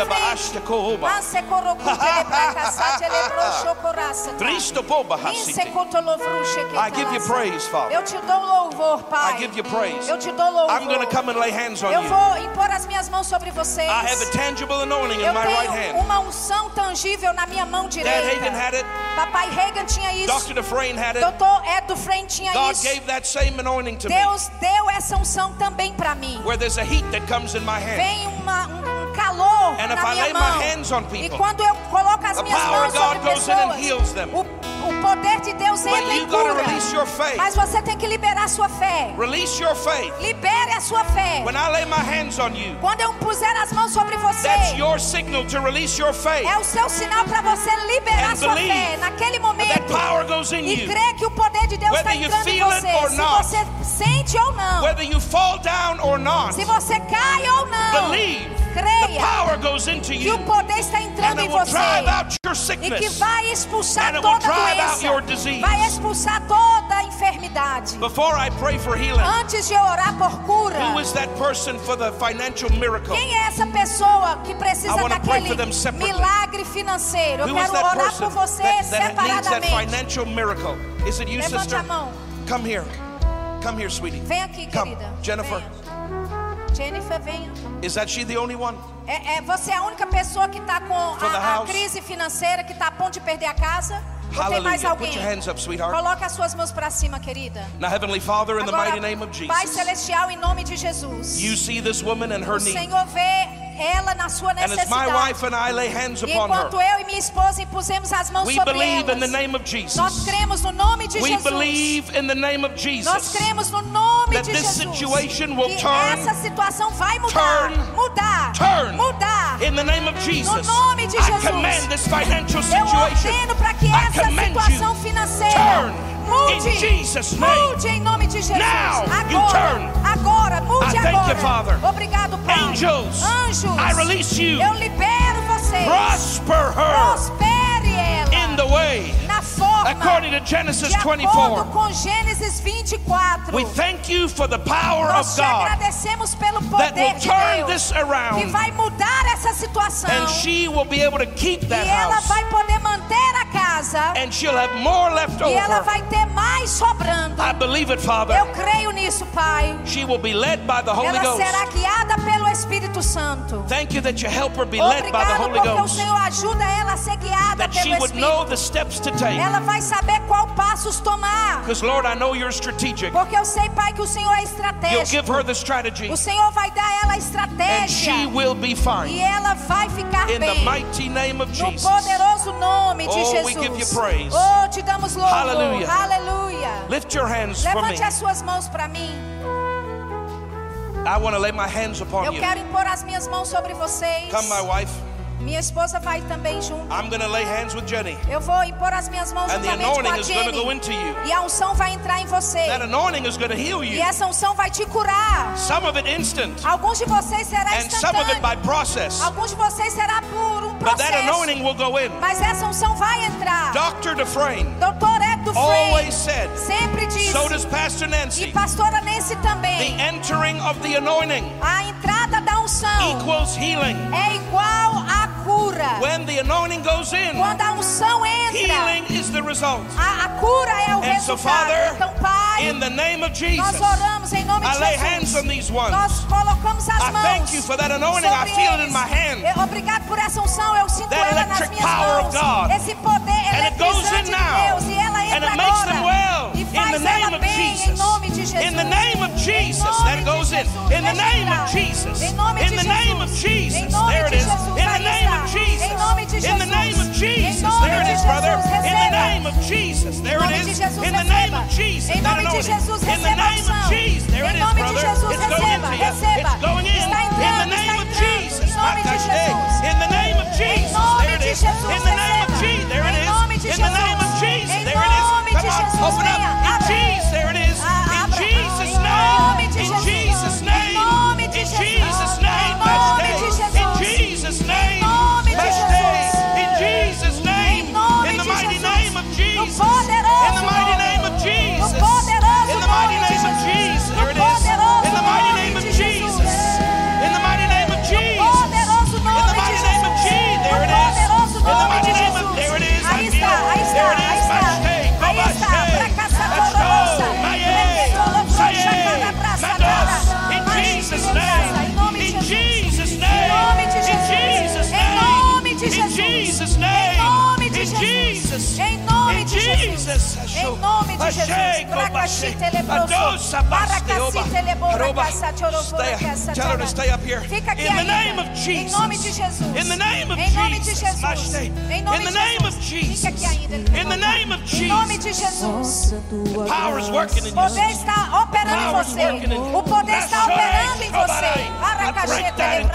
I give you praise, Father. Eu te dou louvor, Pai. I give you praise. Eu te dou louvor. I'm going to come and lay hands on Eu you. vou impor as minhas mãos sobre vocês. I have a tangible anointing Eu in my right tenho hand. uma unção tangível na minha mão Dad Hagen direita. had it. Papai Reagan tinha isso. Dr. Dufresne had it. Doutor Ed Dufresne tinha God isso. gave that same anointing to me. Deus deu essa unção também para mim. Where there's a heat that comes in my hand. Vem uma, um, um calor And if na I minha lay my mão. hands on E people, quando eu coloco as the minhas power mãos of God sobre goes in and pessoas, heals them. o, o poder de Deus entra you e gotta cura. release your faith. Mas você tem que liberar a sua fé. Release your faith. Libere a sua fé. When I lay my hands on you, Quando eu puser as mãos sobre você, that's your signal to release your faith. é o seu sinal para você liberar sua fé naquele That momento. power goes in E you. crê que o poder de Deus está Whether you entrando em feel it você. or Se not. você sente ou não. Whether you fall down or not, Se você cai ou não. believe Creia power goes into que o poder está and entrando em você. E que vai expulsar toda out doença. Vai expulsar toda a enfermidade. Before I pray for healing, Antes de eu orar por cura. who is that person for the financial miracle? Quem é essa pessoa que precisa daquele milagre financeiro? Eu quero orar por você separadamente. Levante sister? a mão. Come here. Come here, sweetie. Vem aqui, Come. querida. Jennifer. Venha. Jennifer, venha. Is that she the only one? É, é- você é a única pessoa que está com the a, a crise financeira, que está a ponto de perder a casa? Tem mais alguém? Coloca as suas mãos para cima, querida. Now, Heavenly Father, in the Agora, mighty name of Pai Jesus, Celestial, em nome de Jesus. you see this woman and her o. Senhor vê ela na sua necessidade. E enquanto eu e minha esposa impusemos as mãos we sobre elas, of nós cremos no nome de We Jesus. believe in the name of Nós cremos no nome that de this Jesus. situation will que turn, essa situação vai mudar, turn, mudar, turn. mudar. In the name of Jesus, nome de I Jesus. command this financial Eu ordeno para que essa situação financeira turn mude, in Jesus' name. mude em nome de Jesus. Now, you agora, turn. agora, mude I thank agora. you, Father. Obrigado, Pai. Angels, Anjos, I release you. eu libero vocês. Prosper her Prospere ela in the way, na forma according to Genesis de acordo 24. com Gênesis 24. We thank you for the power Nós of God agradecemos pelo that poder will de turn Deus this que around vai mudar essa situação and she will be able to keep e that ela house. vai poder manter taça and she'll have more left e ela over. vai ter mais sobrando. I believe it, Father. Eu creio nisso, Pai. She will be led by the Holy Ela Ghost. será guiada pelo Espírito Santo. Thank you that you help her be led by the Obrigado Holy porque o Ghost. Senhor ajuda ela a ser guiada That she pelo would know Espírito. the steps to take. Ela vai saber qual passos tomar. Because, Lord, I know you're strategic. Porque eu sei, Pai, que o Senhor é You'll estratégico. give her the strategy, O Senhor vai dar ela a and estratégia. she will be E fine. ela vai ficar In the bem. mighty name of No Jesus. poderoso nome de Oh, we give you Jesus. praise. Oh, te damos louvor. Hallelujah. Aleluia. Lift your hands for me. Levante as suas mãos para mim. Eu quero impor as minhas mãos sobre vocês. Come, my wife. Minha esposa vai também junto. I'm going to lay hands with Jenny. Eu vou impor as minhas mãos And the juntamente com a Jenny. into you. E a unção vai entrar em você. That anointing is going to heal E you. essa unção vai te curar. Some of it instant, Alguns de vocês será and some of it by instantâneo. process. Alguns de vocês será por um But that processo. anointing will go in. Mas essa unção vai entrar. Dr. Dufresne Doutor Frey said, sempre disse. so does Pastor E Nancy, pastora Nancy the entering of the anointing A entrada da unção equals healing. é igual à cura. When the anointing goes in, Quando a unção entra, healing is the result. a, a cura é o And so. Father, então, Pai, In the name of nós Jesus, oramos em nome I de lay Jesus. hands on these ones. Nós colocamos as I mãos. thank you for that anointing. I feel it in my hand. Eu- Obrigado por essa unção. Eu sinto That ela nas electric minhas power of mãos. God. Esse poder And it goes in de now. Deus. E ela And it makes them well. E In the name ela of bem em Jesus. nome de Jesus. In the name of Jesus, that goes in. In the name of. Jesus. In the name of Jesus. There it is. In the name of. Jesus. Em nome de In the name of Jesus. There it is, brother. In the name of Jesus. There it is. In the name of Jesus. That anointing. In the name of. Jesus. There it is, brother. It's going into you. It's going in. In the name of. Jesus. Em nome de Makashe. Jesus. In the name of Jesus. There it is. In the name of. Jesus. There it is. In the name of Jesus. There it is. Come on, open up. In. Jesus. To tchara. stay up here. Fica aqui In the ainda. name of Em Jesus. nome de Jesus. In the name of Em nome de Jesus. Jesus. Em nome In the de name of Jesus. Fica aqui ainda. Jesus. ele In the vai name of voltar. Em nome de Jesus. Jesus. O poder está operando em você. O poder está operando em você.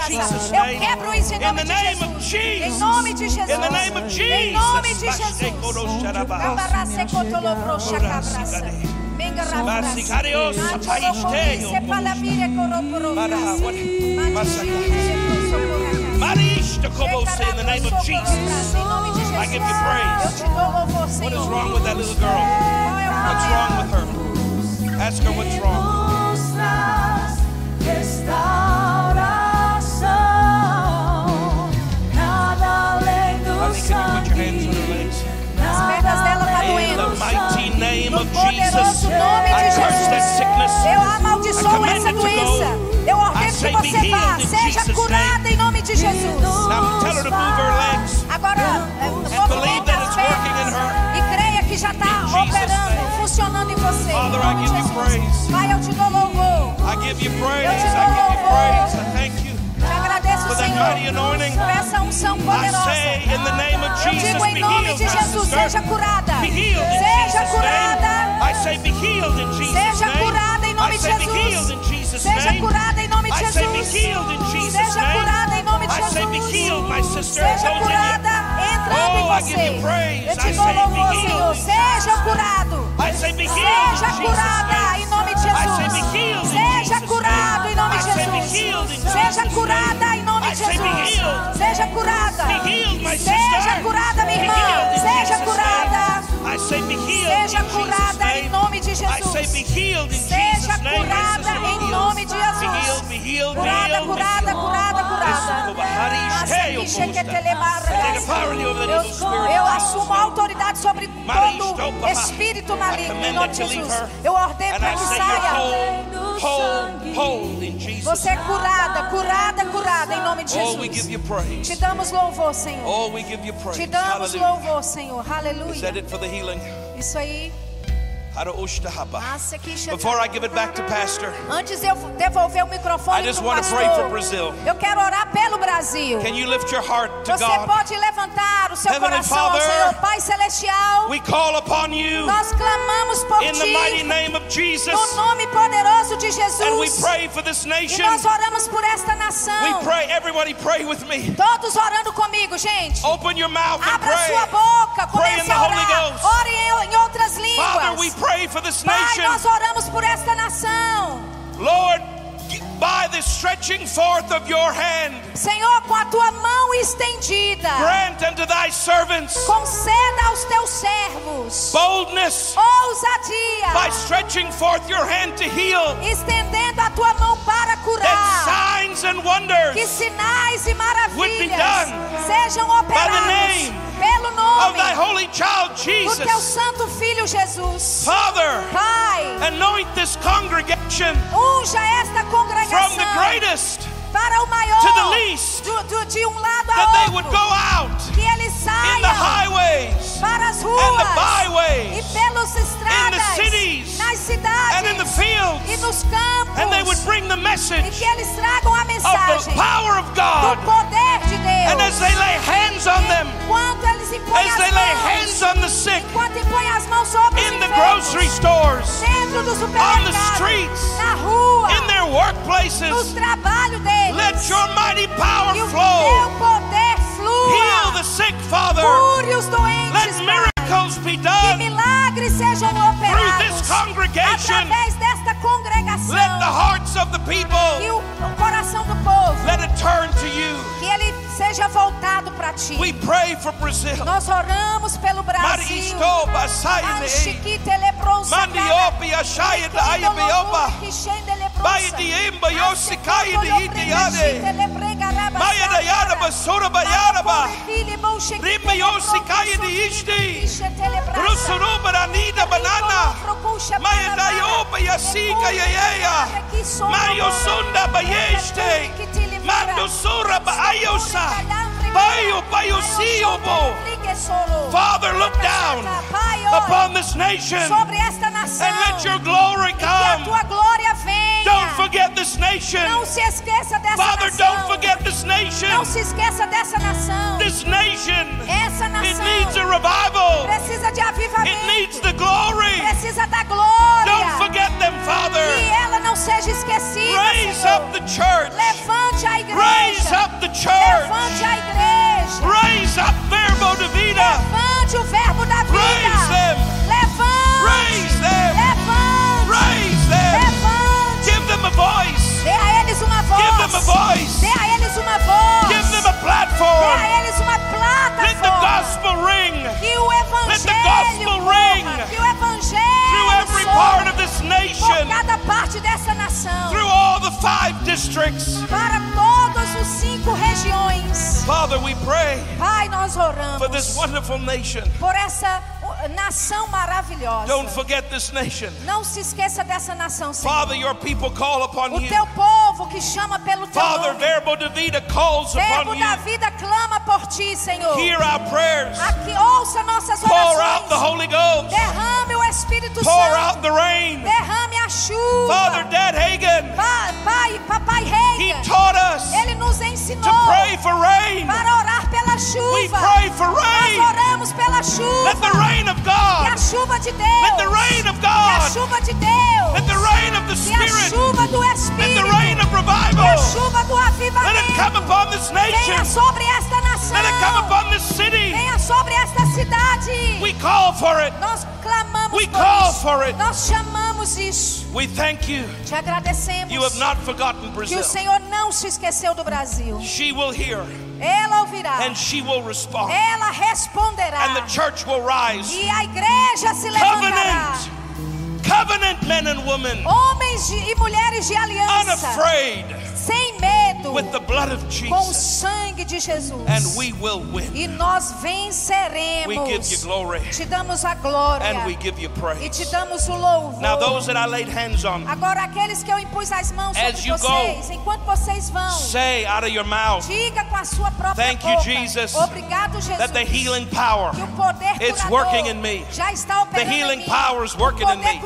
Jesus' Eu name. quebro isso em In nome the de name of Jesus. Jesus. Em nome de Jesus. In the name of Em nome de Jesus. Jesus. Maste korosharabaha. Cabarase cotolobrocha cabraça. Menga rabraça. Basicarios, apaisteio. Se palamire coroporoca. Mara, what- Masaka. Em Marista como say in the name of Jesus. nome de Jesus. I give you praise. Eu te dou louvor, What is Senhor. wrong with that little girl? Qual é o What's problema? wrong with her? Ask her what's wrong. Nos traz restauração, nada além do Honey, can you put your hands on her legs? The mighty name of Jesus, I curse that sickness. Eu amaldiçoo essa doença. Eu ordeno que você vá. Seja curada em nome de Jesus. Now tell her to move her legs. Agora, believe movimenta that as it's working in pernas her. e creia que já está operando, funcionando em você. Father, em I nome de give you Jesus. praise. Pai, eu te dou louvor. I give you praise. Agradeço, Senhor, por essa unção poderosa. Eu digo em nome de Jesus, seja curada. Seja curada. Seja curada em nome de Jesus. Seja curada em nome de Jesus. Seja curada em nome de Jesus. Seja curada entrando em você. Eu te dou louvor, Senhor. Seja curado. Seja curada em nome Jesus. Seja curado em nome de Jesus. Seja curada em nome de Jesus. Seja curada. Seja curada, minha irmã. Seja curada. Seja curada em nome de I Jesus. Seja curada em nome de Jesus. Curada, curada, curada, curada. Eu, assumo a autoridade sobre todo espírito maligno em nome de Jesus. Eu ordeno para que saia. Você é curada, curada, curada em nome de we give Jesus. you praise. Te damos louvor, Senhor. We give you praise. Te damos Hallelujah. louvor, Senhor. Aleluia. Isso aí. Before I give it back to Pastor, Antes eu devolver o microfone I just wanna pastor, pray for Brazil. eu quero orar pelo Brasil. can you lift your heart to Você God? pode levantar o seu Heavenly coração Father, Senhor Pai Celestial. We call upon you Nós clamamos por in the mighty ti name of Jesus. no nome poderoso de And we Jesus. pray for this E nation. nós oramos por esta We nação. pray, everybody pray with me. Todos orando comigo, gente. Open your mouth and Abra sua pray. boca, Pray in comece the a Holy. Ghost. Ore em, outras Father, we línguas. pray Pai, nós oramos por esta nação. Lord, by the stretching forth of your hand, Senhor, com a tua mão estendida, grant unto thy servants conceda aos teus servos boldness ousadia, by stretching forth your hand to heal, estendendo a tua mão para that curar. signs and wonders Que sinais e would be maravilhas done sejam operados name pelo of nome thy holy child do teu Jesus. santo filho Jesus. Father, Pai, anoint this congregation unja esta the congregação greatest para o maior, to the least, do, do- de um lado that a they would go out que eles in the highways para as and the ruas e byways pelos estradas, cities nas cidades and in the e fields, nos campos, and they would bring the e message que eles tragam a of the power of do God. poder de Deus. And as they lay hands on them, Enquanto eles impõem as as they lay mãos, hands on the sick enquanto impõem as mãos sobre os in the enfermos, grocery stores, dentro do on the supermercado, streets, na rua, in their no workplaces, trabalho deles, let your mighty power que o flow. teu poder Heal flua, the sick, Father. cure os Let doentes, Pai. miracles be que done milagres sejam through this operados congregation. através desta congregação, Let the hearts of the que people o, o coração do povo, let it turn to you. Seja voltado para ti. We pray for Brazil. Nós oramos pelo Brasil. Maristo basayne Anchiquite leprosa, Mandiopi ashayet ayabeoba. Bayediemba yosikaya de itiade. Maya dayada basura bayaraba. Rimba yosikaya de ishti. Rusuru baranida banana. Maya dayoba yasika yayeya. Mario sunda bayeste. Mando sura baayosa. Bayo bayosio bo. Father, look down upon this nation sobre esta nação and let your glory e que a come. tua glória venha. Don't forget this nation. Não se esqueça dessa Father, nação. don't forget this nation. Não se esqueça dessa nação. This nation, Essa it nação needs a revival. precisa de It avivamento. needs the glory. Precisa da glória. Don't forget them, Que Father. ela não seja esquecida, Raise Senhor. up the church. Levante a igreja. Raise up the church. Levante a igreja. Raise up Verbo de Vida. Levante o verbo da vida. Raise them. Five districts. para todas os cinco regiões. Father, we pray Pai, nós for this oramos wonderful nation. por essa uh, nação maravilhosa. Don't forget this nation. Não se esqueça dessa nação, Senhor. Father, your people call upon O you. teu povo que chama pelo teu Father, nome. Verbo de Vida calls Verbo upon da vida clama por ti, Senhor. Hear our prayers. Aqui ouça nossas Pour out the orações. Holy Ghost. Derrame Espírito Pour Santo. out the rain. Derrame a chuva. Father, Dad Hagen, Pa- pai, papai he Reagan, taught us ele nos to ensinou pray for rain. para orar pela We chuva. pray for Nós rain. oramos pela chuva. Let the rain of Que a God, chuva de Deus. let the rain of Que a God, chuva de Deus. let the rain of the Que a Spirit, chuva do let Espírito. the rain of Que a revival, chuva do let it come avivamento. upon this Venha nation. sobre esta nação. Let it come upon this city. Venha sobre esta cidade. We call for it. Nós clamamos We call for it. Nós chamamos isso. We thank you. Te agradecemos. You have not forgotten que Brazil. o Senhor não se esqueceu do Brasil. She will hear Ela ouvirá. and she will respond. Ela responderá. And the church will rise. E a igreja se levantará. Covenant. covenant men and women, Homens de- e mulheres de aliança, unafraid, sem medo, with the blood of com o Jesus, sangue de Jesus. and we will win. E nós We give you glory Te damos a glória and we give you e te praise. damos o louvor. Now, those that I laid hands on, Agora aqueles que eu impus as mãos As sobre you vocês, enquanto vocês vão, say out of your mouth diga com a sua própria Thank you. Jesus, Obrigado, Jesus. that the healing power, que o poder it's working in me. já está The healing power is working in me.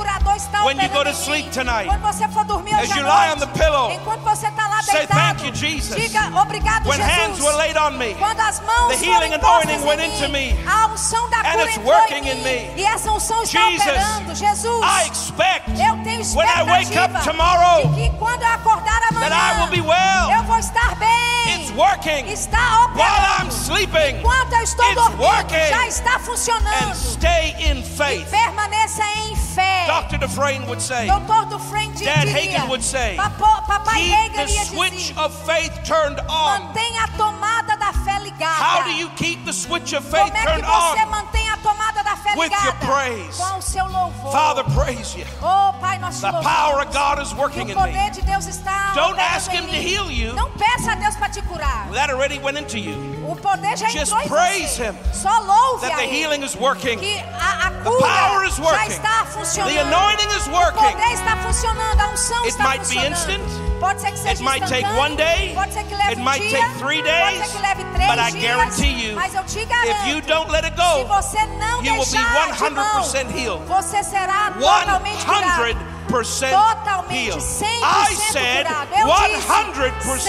When you go to sleep tonight, Quando você for dormir as you lie on the pillow, enquanto você está lá say, deitado, "Thank you, Jesus." diga obrigado, when Jesus. hands were laid on me, Quando as mãos the healing anointing went into me, a unção da and cura it's working in me. e essa unção está Jesus, operando. Jesus, I expect eu tenho when I wake up tomorrow que quando eu acordar amanhã, that I will be well. eu vou estar bem. It's working Está while I'm sleeping. Enquanto eu estou It's dormindo, working. já está And funcionando. stay in faith. Permaneça em fé. Dr. Dufresne would say, Doutor Dufresne di- Dad diria, Hagin would say, Papo- Papai keep Hagen the switch dizer, of faith turned on. mantenha a tomada da fé ligada. How do you keep the switch of faith Como é que turned você on? mantém a tomada fé With ligada? your praise. Com o seu louvor. Father, praise you. oh, Pai, nós te The power of God is working in me. poder de Deus está Don't ask him to heal you. Não peça a Deus para te curar. That already went into you. O poder já Just entrou em praise você. him. Só louve That the healing is working. Que a, a power cura is já working. está funcionando. The anointing is O working. poder está funcionando, a unção It está might be instant. Pode ser que seja It might take one day. Pode ser que leve It um might dia, take three Pode days. ser que leve três But I guarantee you, mas eu te If you don't let it se go, você não you deixar de mão, 100% healed. você será totalmente curado. 100% Totalmente, healed. 100% I said curado. Eu 100% disse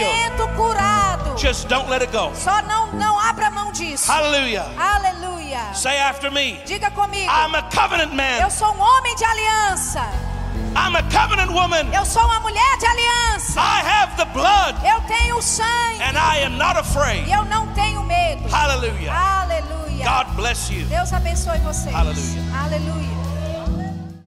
healed. 100% curado. Just don't let it go. Só não, não abra mão disso. Hallelujah. Aleluia. Say after me. Diga comigo. I'm a covenant Eu man. sou um homem de aliança. I'm a covenant woman. Eu sou uma mulher de aliança. I have the blood Eu tenho sangue. and I am not E afraid. eu não tenho medo. Hallelujah. Aleluia. God bless you. Deus abençoe vocês. Aleluia. Aleluia.